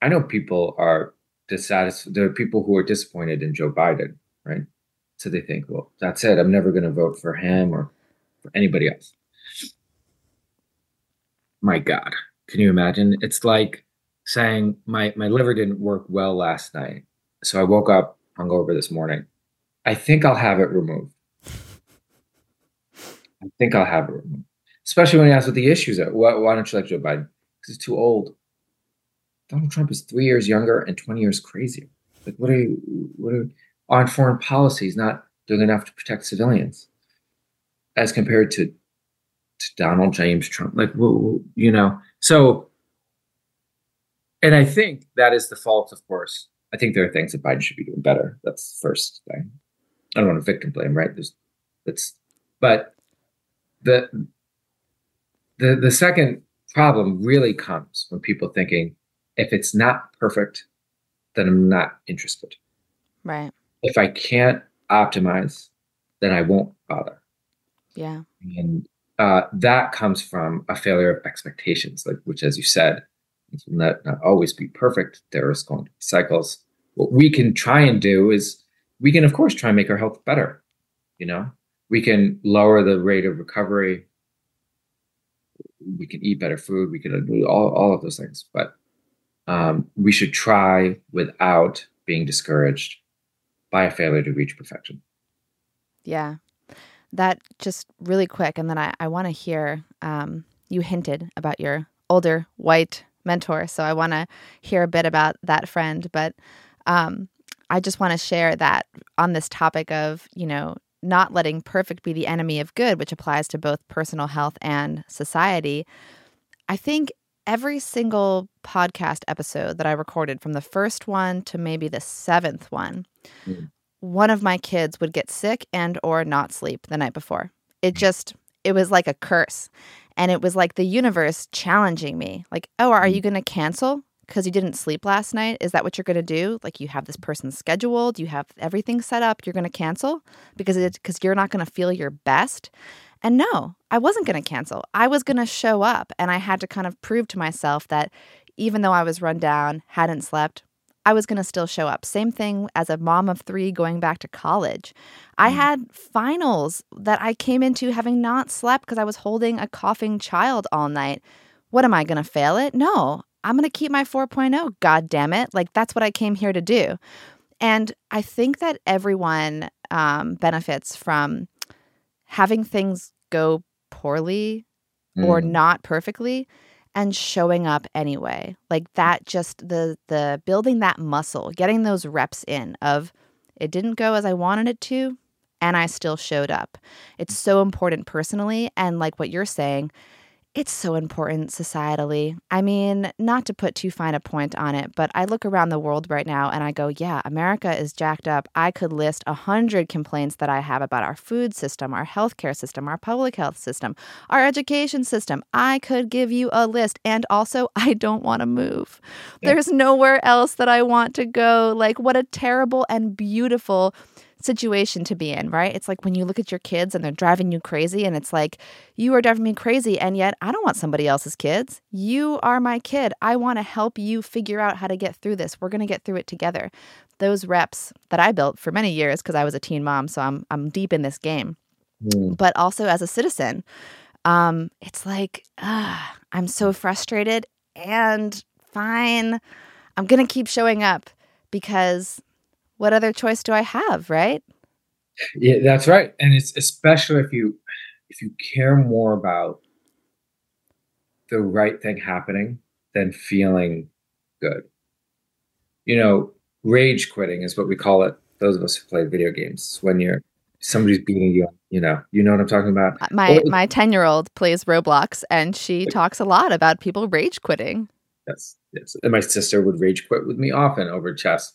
I know people are dissatisfied. There are people who are disappointed in Joe Biden, right? So they think, well, that's it. I'm never going to vote for him or for anybody else my God, can you imagine? It's like saying my my liver didn't work well last night, so I woke up hungover this morning. I think I'll have it removed. I think I'll have it especially when he asks what the issues are. Why, why don't you like Joe Biden? Because he's too old. Donald Trump is three years younger and twenty years crazier. Like, what are you? What are on foreign policy? He's not doing enough to protect civilians, as compared to to Donald James Trump. Like, you know, so, and I think that is the fault, of course. I think there are things that Biden should be doing better. That's the first thing. I don't want to victim blame, right? There's, that's, but the, the, the second problem really comes when people thinking, if it's not perfect, then I'm not interested. Right. If I can't optimize, then I won't bother. Yeah. And uh, that comes from a failure of expectations, like which, as you said, will not, not always be perfect. There is going to be cycles. What we can try and do is we can, of course, try and make our health better. You know, we can lower the rate of recovery. We can eat better food. We can do all, all of those things, but um, we should try without being discouraged by a failure to reach perfection. Yeah. That just really quick. And then I, I want to hear um, you hinted about your older white mentor. So I want to hear a bit about that friend. But um, I just want to share that on this topic of, you know, not letting perfect be the enemy of good, which applies to both personal health and society. I think every single podcast episode that I recorded, from the first one to maybe the seventh one, mm. one of my kids would get sick and or not sleep the night before. It mm. just it was like a curse. And it was like the universe challenging me. Like, "Oh, are you mm. going to cancel because you didn't sleep last night? Is that what you're going to do? Like you have this person scheduled, you have everything set up, you're going to cancel because it because you're not going to feel your best?" And no, I wasn't going to cancel. I was going to show up. And I had to kind of prove to myself that even though I was run down, hadn't slept, I was going to still show up. Same thing as a mom of three going back to college. I mm. had finals that I came into having not slept because I was holding a coughing child all night. What am I going to fail it? No, I'm going to keep my 4.0. God damn it. Like, that's what I came here to do. And I think that everyone um, benefits from having things go poorly mm. or not perfectly and showing up anyway like that just the the building that muscle getting those reps in of it didn't go as i wanted it to and i still showed up it's so important personally and like what you're saying it's so important societally. I mean, not to put too fine a point on it, but I look around the world right now and I go, yeah, America is jacked up. I could list a hundred complaints that I have about our food system, our healthcare system, our public health system, our education system. I could give you a list. And also, I don't want to move. There's nowhere else that I want to go. Like, what a terrible and beautiful situation to be in, right? It's like when you look at your kids and they're driving you crazy, and it's like, you are driving me crazy. And yet, I don't want somebody else's kids. You are my kid. I want to help you figure out how to get through this. We're going to get through it together. Those reps that I built for many years because I was a teen mom, so I'm, I'm deep in this game. Mm. But also as a citizen, um, it's like, uh, I'm so frustrated and fine. I'm going to keep showing up because what other choice do I have, right? Yeah, that's right. And it's especially if you if you care more about the right thing happening than feeling good. You know, rage quitting is what we call it. Those of us who play video games when you're somebody's beating you, you know, you know what I'm talking about. Uh, my my 10-year-old plays Roblox and she talks a lot about people rage quitting. Yes, yes. And my sister would rage quit with me often over chess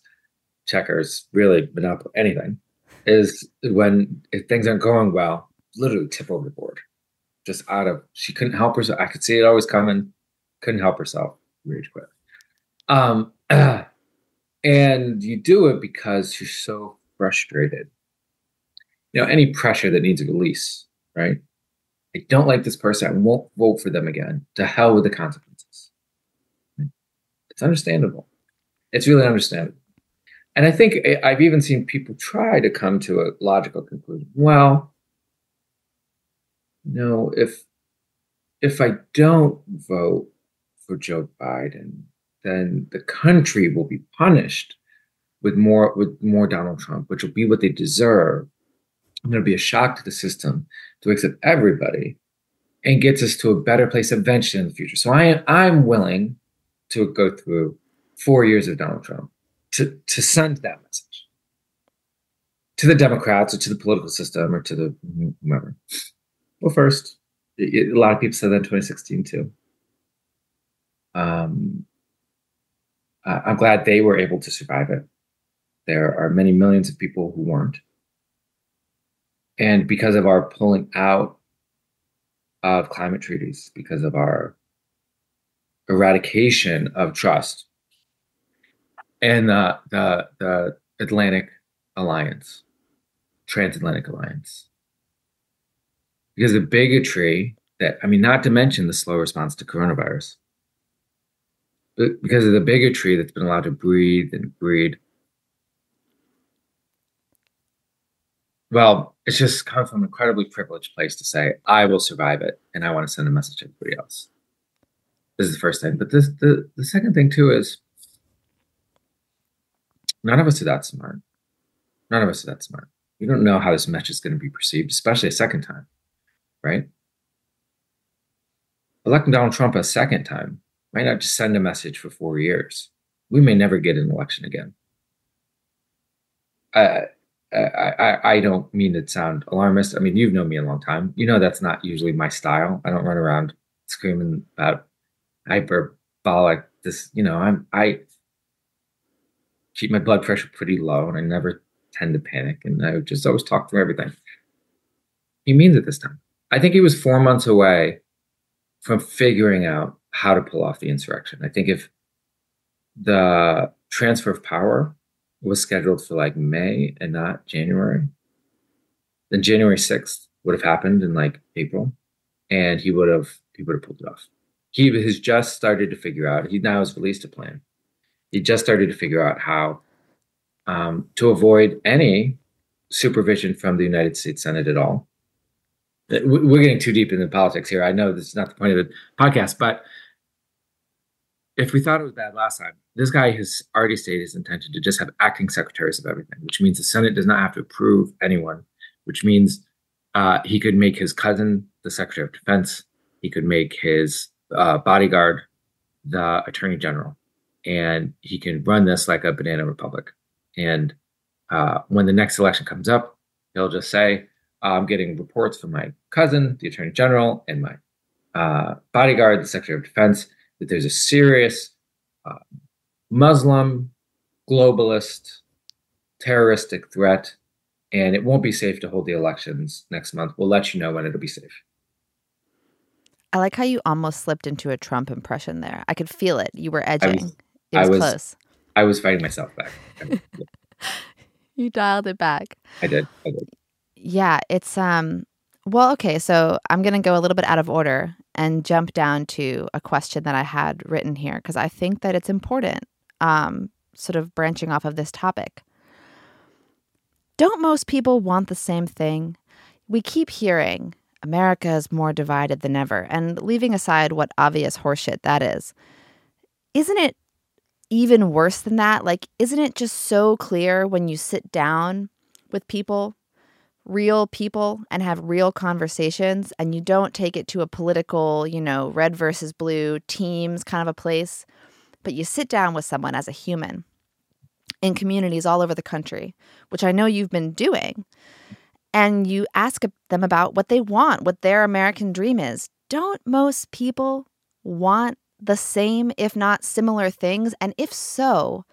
checkers, really Monopoly, anything, is when if things aren't going well, literally tip over the board. Just out of she couldn't help herself. I could see it always coming, couldn't help herself, rage quit. Um and you do it because you're so frustrated. You know, any pressure that needs a release, right? I don't like this person. I won't vote for them again. To hell with the consequences. It's understandable. It's really understandable. And I think I've even seen people try to come to a logical conclusion. Well, no, if if I don't vote for Joe Biden, then the country will be punished with more with more Donald Trump, which will be what they deserve. And it'll be a shock to the system to accept everybody and gets us to a better place eventually in the future. So I I'm willing to go through four years of Donald Trump to, to send that message to the Democrats or to the political system or to the whomever. Well, first, it, a lot of people said that in 2016 too. Um, uh, I'm glad they were able to survive it. There are many millions of people who weren't. And because of our pulling out of climate treaties, because of our eradication of trust, and the the the Atlantic Alliance, Transatlantic Alliance. Because the bigotry that I mean, not to mention the slow response to coronavirus, but because of the bigotry that's been allowed to breathe and breed. Well, it's just come from an incredibly privileged place to say, I will survive it and I want to send a message to everybody else. This is the first thing. But this the, the second thing too is None of us are that smart. None of us are that smart. We don't know how this message is going to be perceived, especially a second time, right? Electing Donald Trump a second time might not just send a message for four years. We may never get an election again. I, I, I don't mean to sound alarmist. I mean, you've known me a long time. You know that's not usually my style. I don't run around screaming about hyperbolic. This, you know, I'm I keep my blood pressure pretty low, and I never tend to panic, and I just always talk through everything. He means it this time. I think he was four months away from figuring out how to pull off the insurrection. I think if the transfer of power was scheduled for like May and not January, then January 6th would have happened in like April and he would have he would have pulled it off. He has just started to figure out, he now has released a plan. He just started to figure out how um, to avoid any supervision from the United States Senate at all. Uh, we're getting too deep into politics here. I know this is not the point of the podcast, but if we thought it was bad last time, this guy has already stated his intention to just have acting secretaries of everything, which means the Senate does not have to approve anyone, which means uh, he could make his cousin the Secretary of Defense. He could make his uh, bodyguard the Attorney General, and he can run this like a banana republic. And uh, when the next election comes up, he'll just say, "I'm getting reports from my cousin, the Attorney General, and my uh, bodyguard, the Secretary of Defense." that there's a serious uh, Muslim, globalist, terroristic threat, and it won't be safe to hold the elections next month. We'll let you know when it'll be safe. I like how you almost slipped into a Trump impression there. I could feel it. You were edging. Was, was, was, close. I was fighting myself back. you dialed it back. I did. I did. Yeah, it's um well, okay, so I'm going to go a little bit out of order and jump down to a question that I had written here because I think that it's important, um, sort of branching off of this topic. Don't most people want the same thing? We keep hearing America is more divided than ever, and leaving aside what obvious horseshit that is, isn't it even worse than that? Like, isn't it just so clear when you sit down with people real people and have real conversations and you don't take it to a political, you know, red versus blue teams kind of a place, but you sit down with someone as a human in communities all over the country, which I know you've been doing, and you ask them about what they want, what their American dream is. Don't most people want the same, if not similar things? And if so,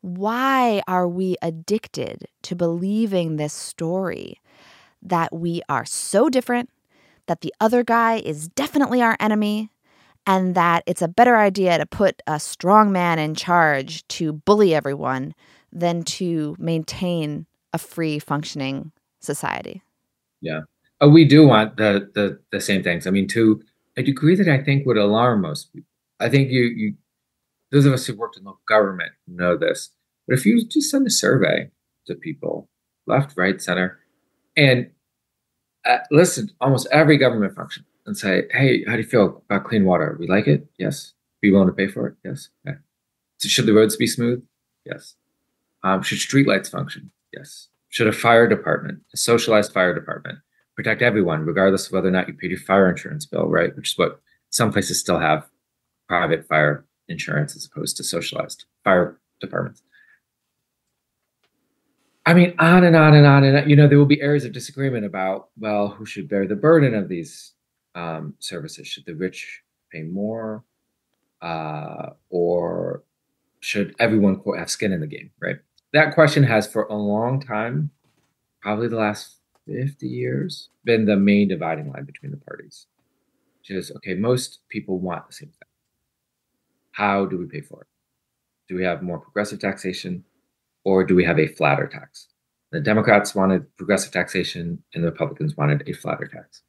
why are we addicted to believing this story that we are so different, that the other guy is definitely our enemy, and that it's a better idea to put a strong man in charge to bully everyone than to maintain a free functioning society? Yeah. Oh, we do want the the the same things. I mean, to a degree that I think would alarm most people. I think you you those of us who worked in local government know this. But if you just send a survey to people, left, right, center, and uh, listen almost every government function and say, hey, how do you feel about clean water? We like it? Yes. Be willing to pay for it? Yes. Okay. So should the roads be smooth? Yes. Um, should streetlights function? Yes. Should a fire department, a socialized fire department, protect everyone, regardless of whether or not you paid your fire insurance bill, right? Which is what some places still have private fire insurance as opposed to socialized fire departments. I mean, on and on and on and on. You know, there will be areas of disagreement about well, who should bear the burden of these um, services? Should the rich pay more, uh, or should everyone quote have skin in the game? Right. That question has for a long time, probably the last fifty years, been the main dividing line between the parties. Which is okay. Most people want the same thing. How do we pay for it? Do we have more progressive taxation? or do we have a flatter tax? The Democrats wanted progressive taxation and the Republicans wanted a flatter tax.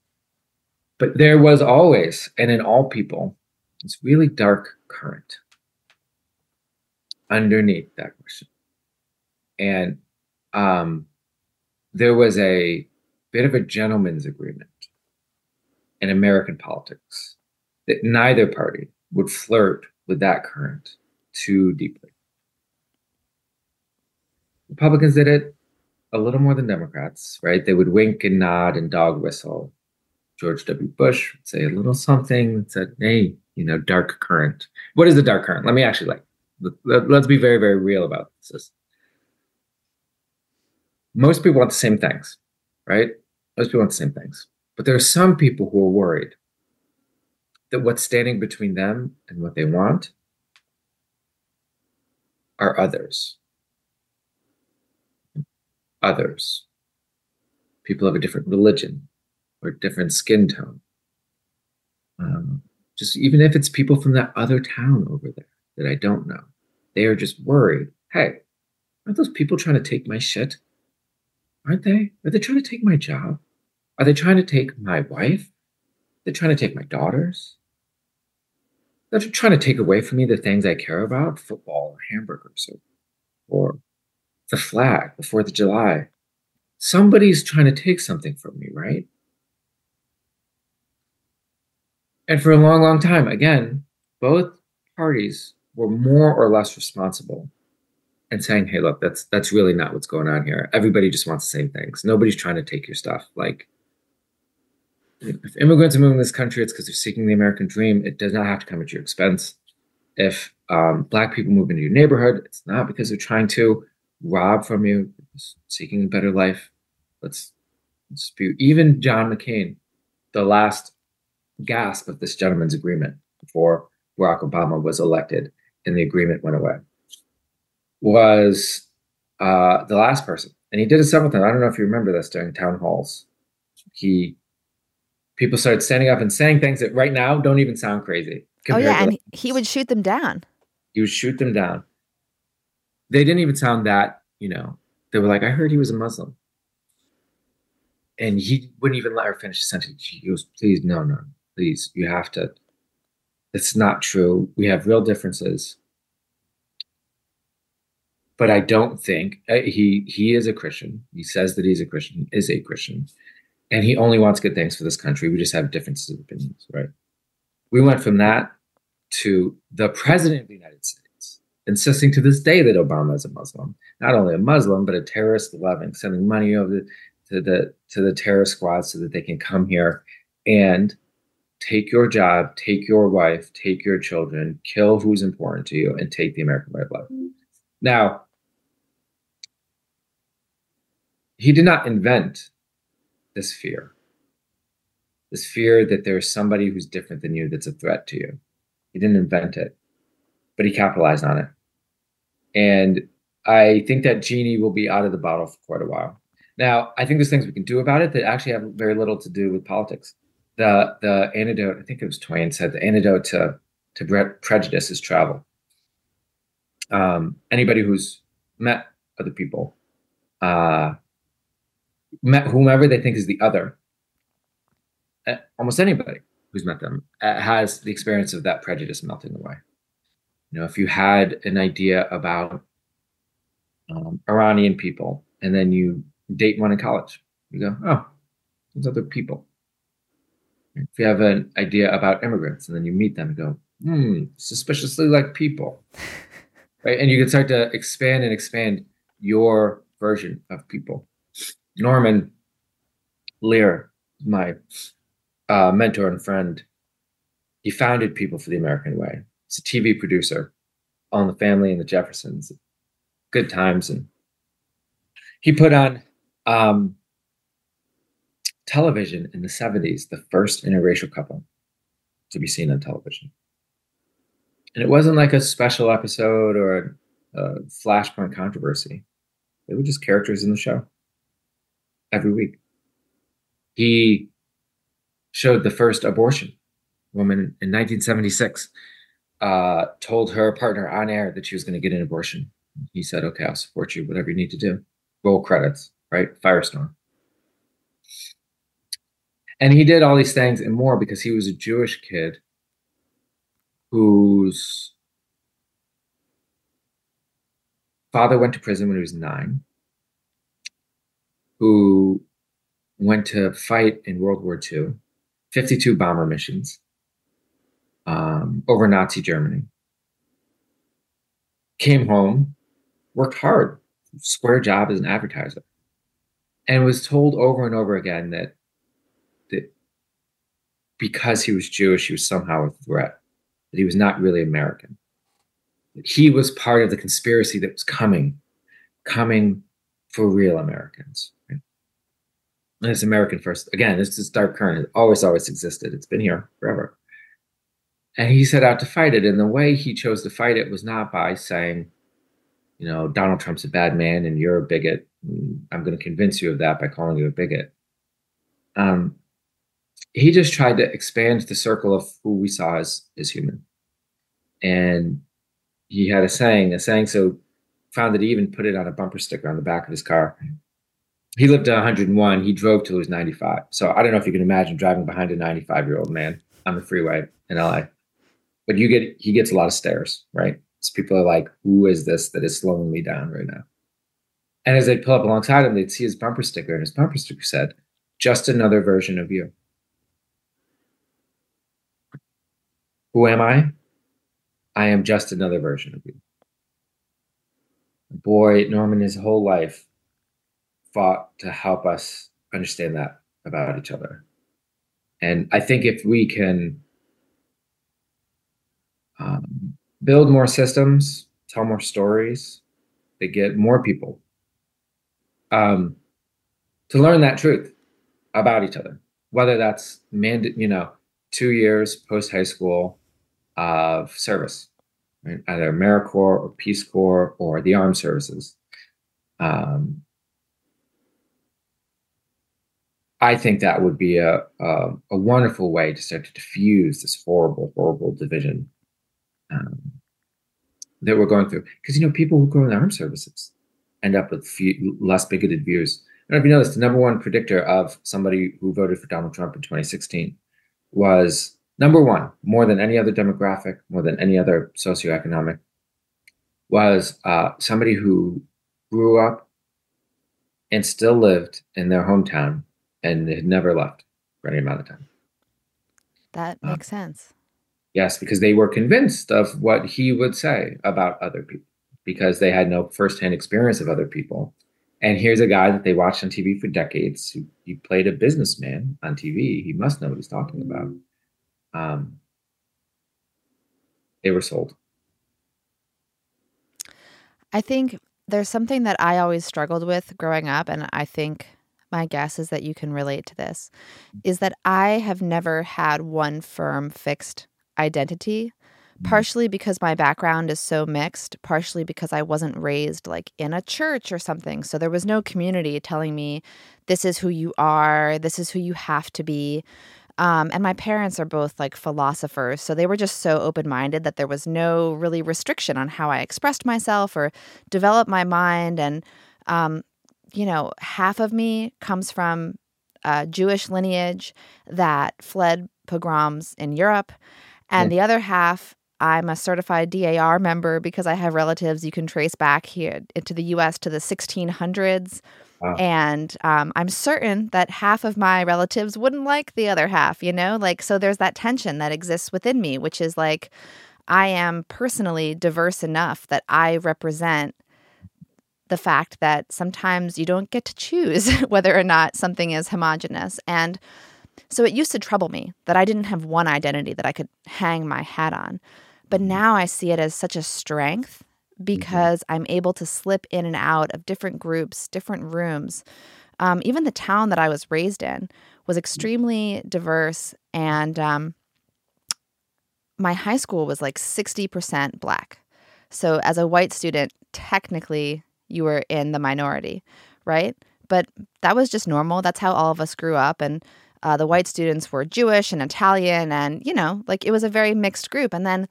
But there was always, and in all people, this really dark current underneath that question. And um, there was a bit of a gentleman's agreement in American politics that neither party would flirt with that current too deeply. Republicans did it. a little more than Democrats, right? They would wink and nod and dog whistle. George W. Bush would say a little something that said, hey, you know, dark current. What is the dark current? Let me actually like, let, us be very, very real about this. Most people want the same things, right? Most people want the same things. But there are some people who are worried that what's standing between them and what they want are others. Others. People of a different religion or different skin tone. Um, just even if it's people from that other town over there that I don't know, they are just worried. Hey, aren't those people trying to take my shit? Aren't they? Are they trying to take my job? Are they trying to take my wife? They're trying to take my daughters. They're trying to take away from me the things I care about football or hamburgers or, or the flag, the 4th of July. Somebody's trying to take something from me, right? And for a long, long time, again, both parties were more or less responsible and saying, "Hey, look, that's that's really not what's going on here. Everybody just wants the same things. Nobody's trying to take your stuff. Like, if immigrants are moving this country, it's because they're seeking the American dream. It does not have to come at your expense. If um, black people move into your neighborhood, it's not because they're trying to rob from you, seeking a better life. Let's dispute. Even John McCain, the last gasp of this gentleman's agreement before Barack Obama was elected and the agreement went away was uh, the last person. And he did it several times. I don't know if you remember this during town halls. He people started standing up and saying things that right now don't even sound crazy. Oh yeah, and he would shoot them down. He would shoot them down. They didn't even sound that, you know. They were like, I heard he was a Muslim. And he wouldn't even let her finish the sentence. He goes, please, no, no, please, you have to. It's not true. We have real differences. But I don't think uh, he he is a Christian. He says that he's a Christian, is a Christian, and he only wants good things for this country. We just have differences of opinions, right? We went from that to the president of the United States insisting to this day that Obama is a Muslim, not only a Muslim but a terrorist loving, sending money over to the to the terrorist squad so that they can come here and take your job, take your wife, take your children, kill who's important to you, and take the American way of life. Now, he did not invent this fear, this fear that there's somebody who's different than you that's a threat to you. He didn't invent it, but he capitalized on it. And I think that genie will be out of the bottle for quite a while. Now, I think there's things we can do about it that actually have very little to do with politics the the antidote. I think it was Twain said the antidote to to prejudice is travel. Um, anybody who's met other people, uh, met whomever they think is the other, uh, almost anybody who's met them uh, has the experience of that prejudice melting away. You know, if you had an idea about um, Iranian people and then you date one in college, you go, oh, those other people if you have an idea about immigrants and then you meet them and go, hmm, suspiciously like people, right? And you can start to expand and expand your version of people. Norman Lear, my uh, mentor and friend, he founded People for the American Way. He's a TV producer on the family and the Jeffersons. Good times. And he put on um, television in the 70s, the first interracial couple to be seen on television. And it wasn't like a special episode or a, a flashpoint controversy. They were just characters in the show every week. He showed the first abortion woman in 1976 uh, told her partner on air that she was going to get an abortion. He said, "Okay, I'll support you. Whatever you need to do." Roll credits, right? Firestorm. And he did all these things and more because he was a Jewish kid whose father went to prison when he was nine, who went to fight in World War II, 52 bomber missions um, over Nazi Germany. Came home, worked hard, square job as an advertiser, and was told over and over again that that because he was Jewish, he was somehow a threat, that he was not really American. That he was part of the conspiracy that was coming, coming for real Americans. Right? And it's American first. Again, this is dark current. It always, always existed. It's been here forever. And he set out to fight it. And the way he chose to fight it was not by saying, you know, Donald Trump's a bad man and you're a bigot. I'm going to convince you of that by calling you a bigot. Um, he just tried to expand the circle of who we saw as, as human. And he had a saying, a saying so found that he even put it on a bumper sticker on the back of his car. He lived to 101. He drove till he was 95. So I don't know if you can imagine driving behind a 95 year old man on the freeway in LA. But you get he gets a lot of stares, right? So people are like, "Who is this that is slowing me down right now?" And as they'd pull up alongside him, they'd see his bumper sticker, and his bumper sticker said, "Just another version of you." Who am I? I am just another version of you. Boy, Norman, his whole life fought to help us understand that about each other. And I think if we can um, build more systems, tell more stories, they get more people um, to learn that truth about each other, whether that's mand- you know two years post high school of service, right? either AmeriCorps or Peace Corps or the armed services. Um, I think that would be a, a, a wonderful way to start to diffuse this horrible, horrible division um, that we're going through. Because you know, people who go in the armed services end up with few, less bigoted views. I don't know if you this. The number one predictor of somebody who voted for Donald Trump in 2016 was number one, more than any other demographic, more than any other socioeconomic, was uh, somebody who grew up and still lived in their hometown and had never left for any amount of time. That uh, makes sense. Yes, because they were convinced of what he would say about other people because they had no firsthand experience of other people. And here's a guy that they watched on TV for decades. He, he played a businessman on TV. He must know what he's talking about. Um, they were sold. I think there's something that I always struggled with growing up, and I think my guess is that you can relate to this, is that I have never had one firm fixed identity Mm-hmm. partially because my background is so mixed, partially because I wasn't raised like in a church or something. So there was no community telling me, this is who you are, this is who you have to be. Um, and my parents are both like philosophers. So they were just so open minded that there was no really restriction on how I expressed myself or developed my mind. And, um, you know, half of me comes from a Jewish lineage that fled pogroms in Europe. And yeah. the other half I'm a certified DAR member because I have relatives you can trace back here into the US to the 1600s. Wow. And um, I'm certain that half of my relatives wouldn't like the other half, you know? Like, so there's that tension that exists within me, which is like, I am personally diverse enough that I represent the fact that sometimes you don't get to choose whether or not something is homogenous. And so it used to trouble me that I didn't have one identity that I could hang my hat on. But now I see it as such a strength mm-hmm. Because mm-hmm. I'm able to slip in and out of different groups, different rooms. Um, even the town that I was raised in was mm. extremely diverse, and um, my high school was like 60% black. So, as a white student, technically you were in the minority, right? But that was just normal. That's how all of us grew up. And uh, the white students were Jewish and Italian, and, you know, like it was a very mixed group. And then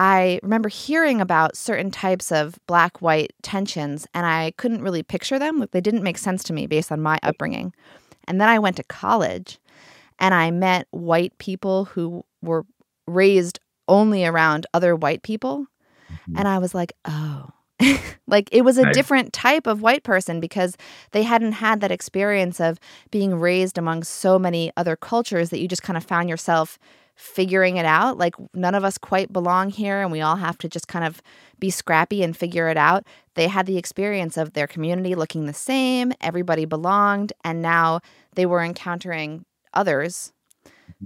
I remember hearing about certain types of black white tensions, and I couldn't really picture them. They didn't make sense to me based on my upbringing. And then I went to college and I met white people who were raised only around other white people. Mm-hmm. And I was like, oh, like it was a different type of white person because they hadn't had that experience of being raised among so many other cultures that you just kind of found yourself figuring it out. Like none of us quite belong here and we all have to just kind of be scrappy and figure it out. They had the experience of their community looking the same, everybody belonged, and now they were encountering others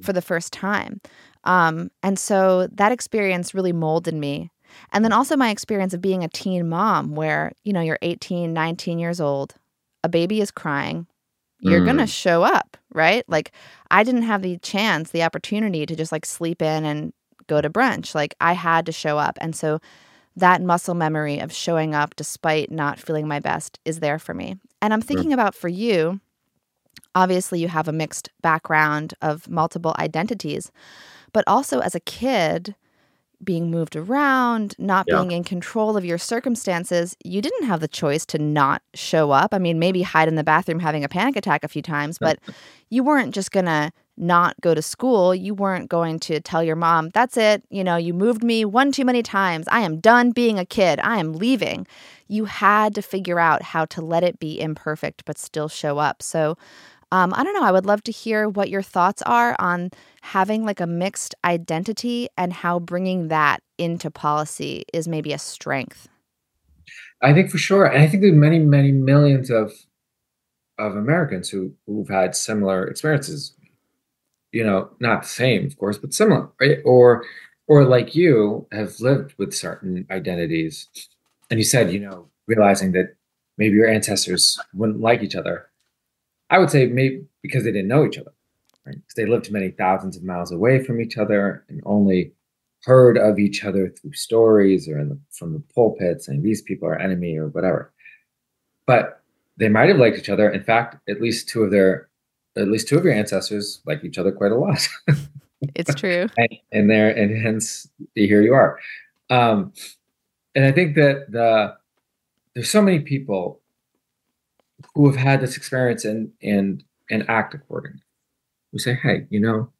for the first time. Um, and so that experience really molded me. And then also my experience of being a teen mom, where, you know, you're 18, 19 years old, a baby is crying, you're mm. going to show up, right? Like I didn't have the chance, the opportunity to just like sleep in and go to brunch. Like I had to show up. And so that muscle memory of showing up despite not feeling my best is there for me. And I'm thinking mm. about for you, obviously you have a mixed background of multiple identities, but also as a kid, being moved around, not yeah. being in control of your circumstances, you didn't have the choice to not show up. I mean, maybe hide in the bathroom having a panic attack a few times, but you weren't just going to not go to school. You weren't going to tell your mom, that's it. You know, you moved me one too many times. I am done being a kid. I am leaving. You had to figure out how to let it be imperfect, but still show up. So, um, I don't know. I would love to hear what your thoughts are on having like a mixed identity and how bringing that into policy is maybe a strength. I think for sure, and I think there's many, many millions of of Americans who who've had similar experiences. You know, not the same, of course, but similar, right? Or or like you have lived with certain identities, and you said, you know, realizing that maybe your ancestors wouldn't like each other I would say maybe because they didn't know each other, right? Because they lived many thousands of miles away from each other and only heard of each other through stories or the, from the pulpit saying these people are enemy or whatever. But they might have liked each other. In fact, at least two of their, at least two of your ancestors like each other quite a lot. it's true. and, and there, and hence here you are. Um, and I think that the there's so many people who have had this experience and and and act accordingly. We say, hey, you know,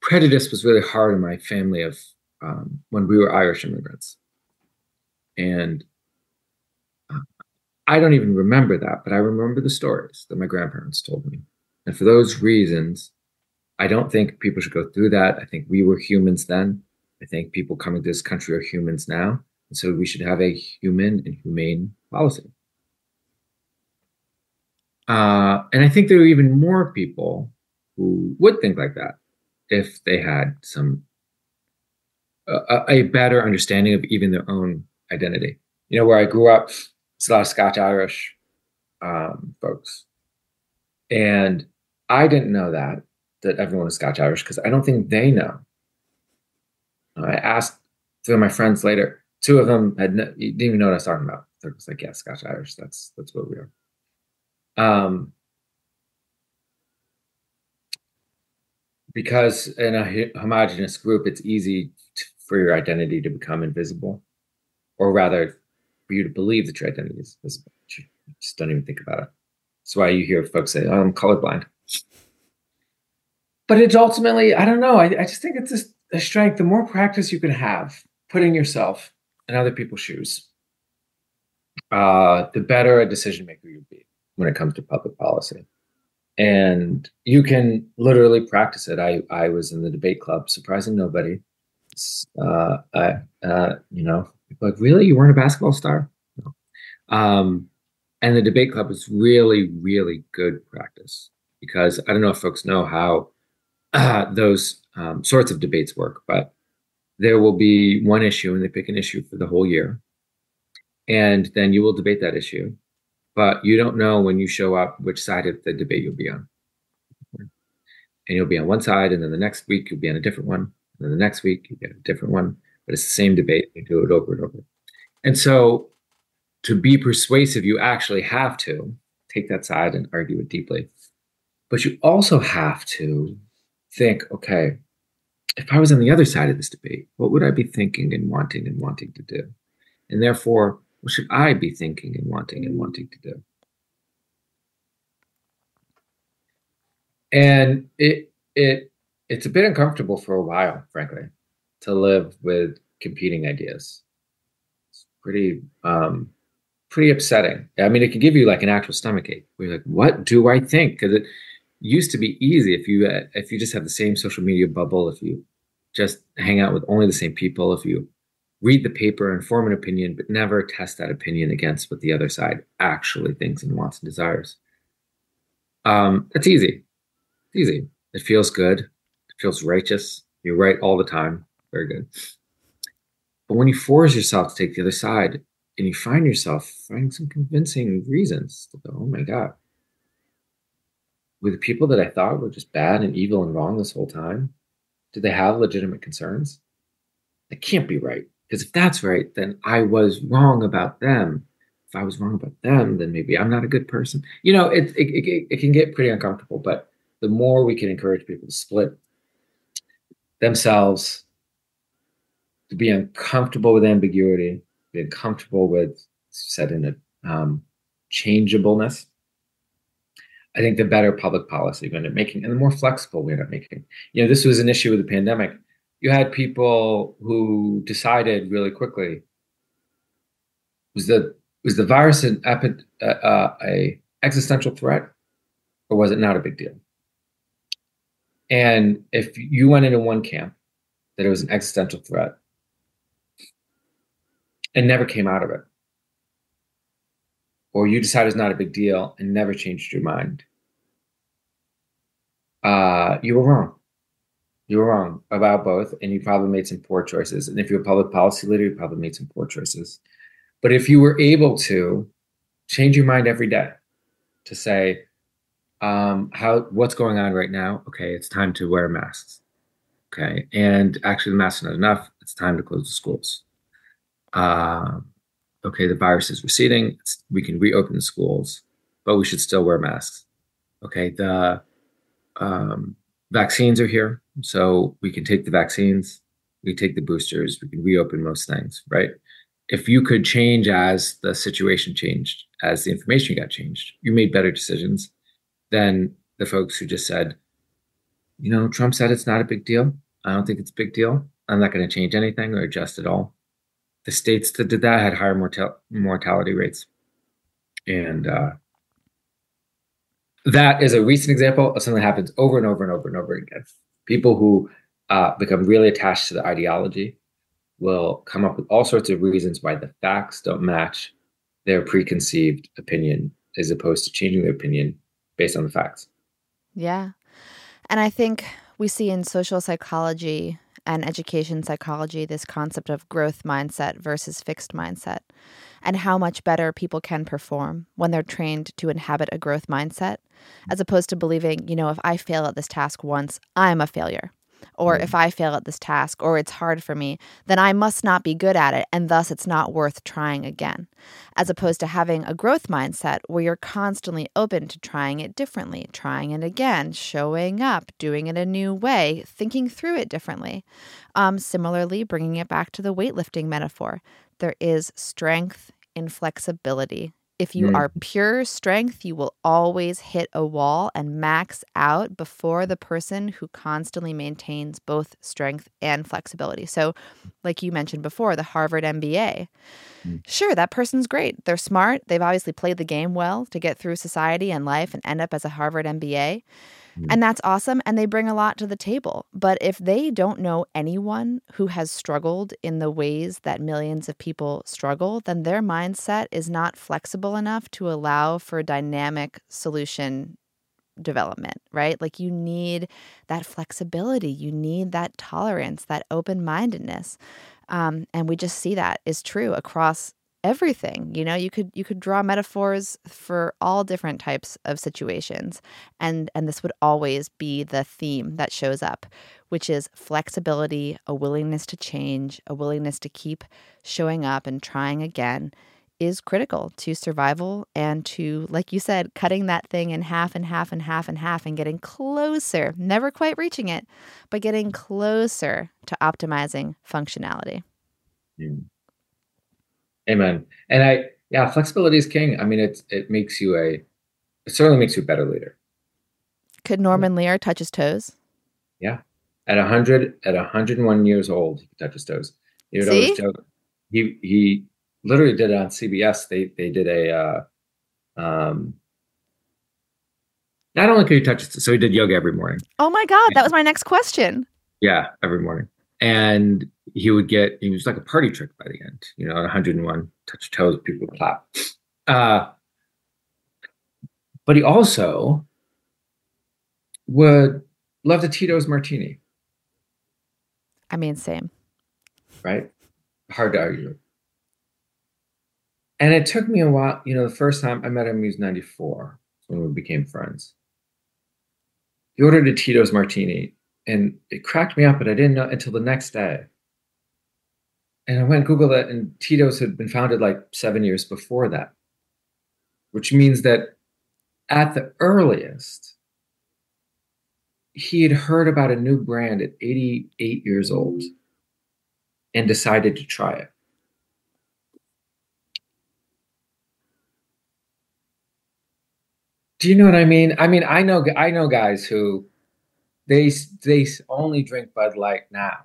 prejudice was really hard in my family of um, when we were Irish immigrants, and uh, I don't even remember that, but I remember the stories that my grandparents told me, and for those reasons, I don't think people should go through that. I think we were humans then. I think people coming to this country are humans now, and so we should have a human and humane policy. Uh, and I think there are even more people who would think like that if they had some a, better understanding of even their own identity. You know, where I grew up, it's a lot of Scotch Irish um, folks, and I didn't know that that everyone is Scotch Irish because I don't think they know. I asked two of my friends later. Two of them had no, didn't even know what I was talking about. They're just like, "Yeah, Scotch Irish. That's that's what we are." Um, because in a homogenous group, it's easy to, for your identity to become invisible, or rather, for you to believe that your identity is visible. You just don't even think about it. That's why you hear folks say, oh, "I'm colorblind." But it's ultimately, I don't know. I, I just think it's a, a strength. The more practice you can have putting yourself in other people's shoes, uh, the better a decision maker you'll be when it comes to public policy. And you can literally practice it. I, I was in the debate club, surprising nobody. Uh, I, uh, you know, like, really? You weren't a basketball star? No. Um, and the debate club was really, really good practice because I don't know if folks know how uh, those um, sorts of debates work, but there will be one issue and they pick an issue for the whole year. And then you will debate that issue but you don't know when you show up which side of the debate you'll be on. And you'll be on one side, and then the next week you'll be on a different one, and then the next week you get a different one, but it's the same debate. You do it over and over. And so, to be persuasive, you actually have to take that side and argue it deeply. But you also have to think, okay, if I was on the other side of this debate, what would I be thinking and wanting and wanting to do? And therefore, what should I be thinking and wanting and wanting to do? And it it it's a bit uncomfortable for a while, frankly, to live with competing ideas. It's pretty um pretty upsetting. I mean, it can give you like an actual stomach ache. We're like, what do I think? Because it used to be easy if you uh, if you just have the same social media bubble, if you just hang out with only the same people, if you read the paper and form an opinion, but never test that opinion against what the other side actually thinks and wants and desires. Um, it's easy. It's easy. It feels good. It feels righteous. You're right all the time. Very good. But when you force yourself to take the other side and you find yourself finding some convincing reasons to go, oh my God, were the people that I thought were just bad and evil and wrong this whole time, do they have legitimate concerns? That can't be right. Because if that's right, then I was wrong about them. If I was wrong about them, then maybe I'm not a good person. You know, it, it, it, it can get pretty uncomfortable, but the more we can encourage people to split themselves, to be uncomfortable with ambiguity, be uncomfortable with set in a um, changeableness, I think the better public policy we end up making and the more flexible we end up making. You know, this was an issue with the pandemic. You had people who decided really quickly was the was the virus an epi- uh, uh, a existential threat or was it not a big deal? And if you went into one camp that it was an existential threat and never came out of it, or you decided it's not a big deal and never changed your mind, uh, you were wrong. You were wrong about both, and you probably made some poor choices. And if you're a public policy leader, you probably made some poor choices. But if you were able to change your mind every day to say, um, how what's going on right now? Okay, it's time to wear masks. Okay, and actually, the masks are not enough. It's time to close the schools. Uh, okay, the virus is receding. It's, we can reopen the schools, but we should still wear masks. Okay, the um, vaccines are here, so we can take the vaccines. We take the boosters. We can reopen most things, right? If you could change as the situation changed, as the information got changed, you made better decisions than the folks who just said, you know, Trump said it's not a big deal. I don't think it's a big deal. I'm not going to change anything or adjust at all the states that did that had higher mortal- mortality rates. And uh, that is a recent example of something that happens over and over and over and over again. People who uh, become really attached to the ideology will come up with all sorts of reasons why the facts don't match their preconceived opinion as opposed to changing their opinion based on the facts. Yeah. And I think we see in social psychology and education psychology this concept of growth mindset versus fixed mindset, and how much better people can perform when they're trained to inhabit a growth mindset, as opposed to believing, you know, if I fail at this task once, I'm a failure. Or if I fail at this task or it's hard for me, then I must not be good at it, and thus it's not worth trying again. As opposed to having a growth mindset where you're constantly open to trying it differently, trying it again, showing up, doing it a new way, thinking through it differently. Um, similarly, bringing it back to the weightlifting metaphor, there is strength in flexibility if you mm. are pure strength, you will always hit a wall and max out before the person who constantly maintains both strength and flexibility. So, like you mentioned before, the Harvard MBA. Mm. Sure, that person's great. They're smart. They've obviously played the game well to get through society and life and end up as a Harvard MBA. Mm. And that's awesome. And they bring a lot to the table. But if they don't know anyone who has struggled in the ways that millions of people struggle, then their mindset is not flexible enough to allow for dynamic solution development, right? Like you need that flexibility, you need that tolerance, that open mindedness. Um, and we just see that is true across everything you know you could you could draw metaphors for all different types of situations and and this would always be the theme that shows up which is flexibility a willingness to change a willingness to keep showing up and trying again is critical to survival and to like you said cutting that thing in half and half and half and half and getting closer never quite reaching it but getting closer to optimizing functionality mm. Amen. And I, yeah, flexibility is king. I mean, it's it makes you a, it certainly makes you a better leader. Could Norman Lear touch his toes? Yeah, at a hundred, at hundred and one years old, he could touch his toes. He would See? always joke. He he literally did it on CBS. They they did a, uh, um, Not only could he touch so he did yoga every morning. Oh my God, that was my next question. Yeah, every morning. And he would get, he was like a party trick by the end, you know, 101, touch toes, people would clap. Uh, but he also would love the Tito's martini. I mean, same. Right? Hard to argue. And it took me a while, you know, the first time I met him, he was 94 when we became friends. He ordered a Tito's martini and it cracked me up, but I didn't know until the next day. And I went and Googled it, and Tito's had been founded like seven years before that, which means that at the earliest, he had heard about a new brand at 88 years old and decided to try it. Do you know what I mean? I mean, I know I know guys who they they only drink Bud Light now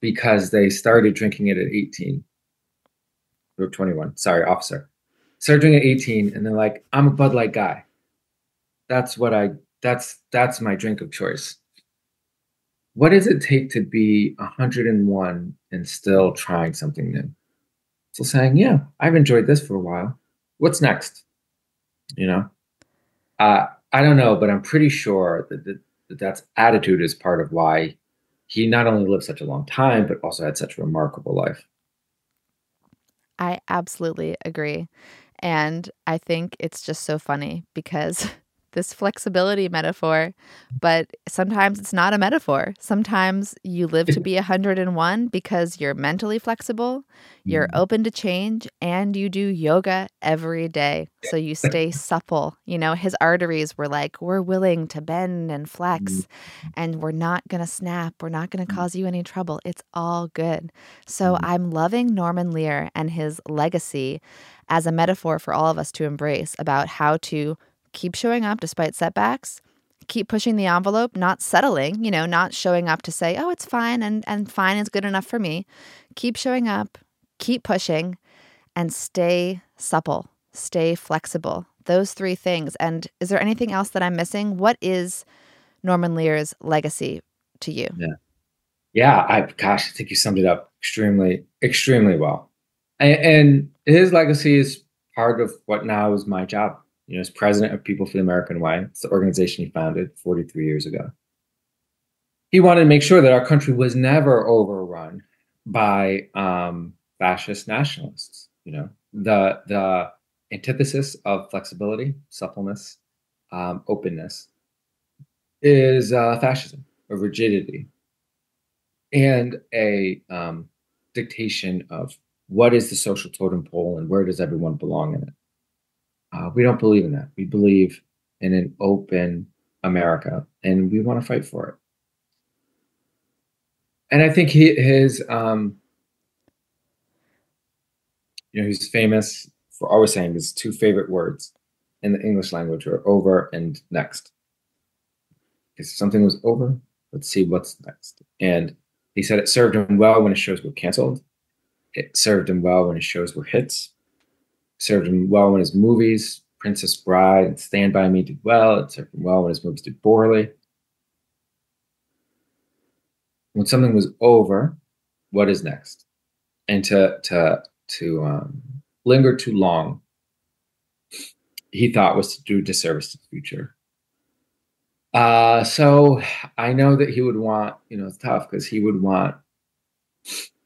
because they started drinking it at 18 or 21. Sorry, officer. Started drinking at 18 and they're like, I'm a Bud Light guy. That's what I that's that's my drink of choice. What does it take to be 101 and still trying something new? So saying, yeah, I've enjoyed this for a while. What's next? You know? Uh, I don't know, but I'm pretty sure that, that, that that's attitude is part of why he not only lived such a long time, but also had such a remarkable life. I absolutely agree. And I think it's just so funny because this flexibility metaphor, but sometimes it's not a metaphor. Sometimes you live to be 101 because you're mentally flexible, you're mm. open to change, and you do yoga every day. So you stay supple. You know, his arteries were like, we're willing to bend and flex, mm. and we're not going to snap. We're not going to mm. cause you any trouble. It's all good. So I'm loving Norman Lear and his legacy as a metaphor for all of us to embrace about how to keep showing up despite setbacks, keep pushing the envelope, not settling, you know, not showing up to say, oh, it's fine and, and fine is good enough for me. Keep showing up, keep pushing, and stay supple, stay flexible. Those three things. And is there anything else that I'm missing? What is Norman Lear's legacy to you? Yeah. Yeah, I gosh, I think you summed it up extremely, extremely well. And, and his legacy is part of what now is my job you know, as president of People for the American Way. It's the organization he founded 43 years ago. He wanted to make sure that our country was never overrun by um, fascist nationalists. You know, the the antithesis of flexibility, suppleness, um, openness is uh, fascism or rigidity and a um, dictation of what is the social totem pole and where does everyone belong in it. Uh, we don't believe in that. We believe in an open America, and we want to fight for it. And I think he, his, um, you know, he's famous for always saying his two favorite words in the English language are over and next. If something was over, let's see what's next. And he said it served him well when his shows were canceled. It served him well when his shows were hits served him well when his movies, Princess Bride and Stand By Me, did well. It served him well when his movies did poorly. When something was over, what is next? And to to to um, linger too long, he thought was to do disservice to the future. Uh, so I know that he would want, you know, it's tough because he would want,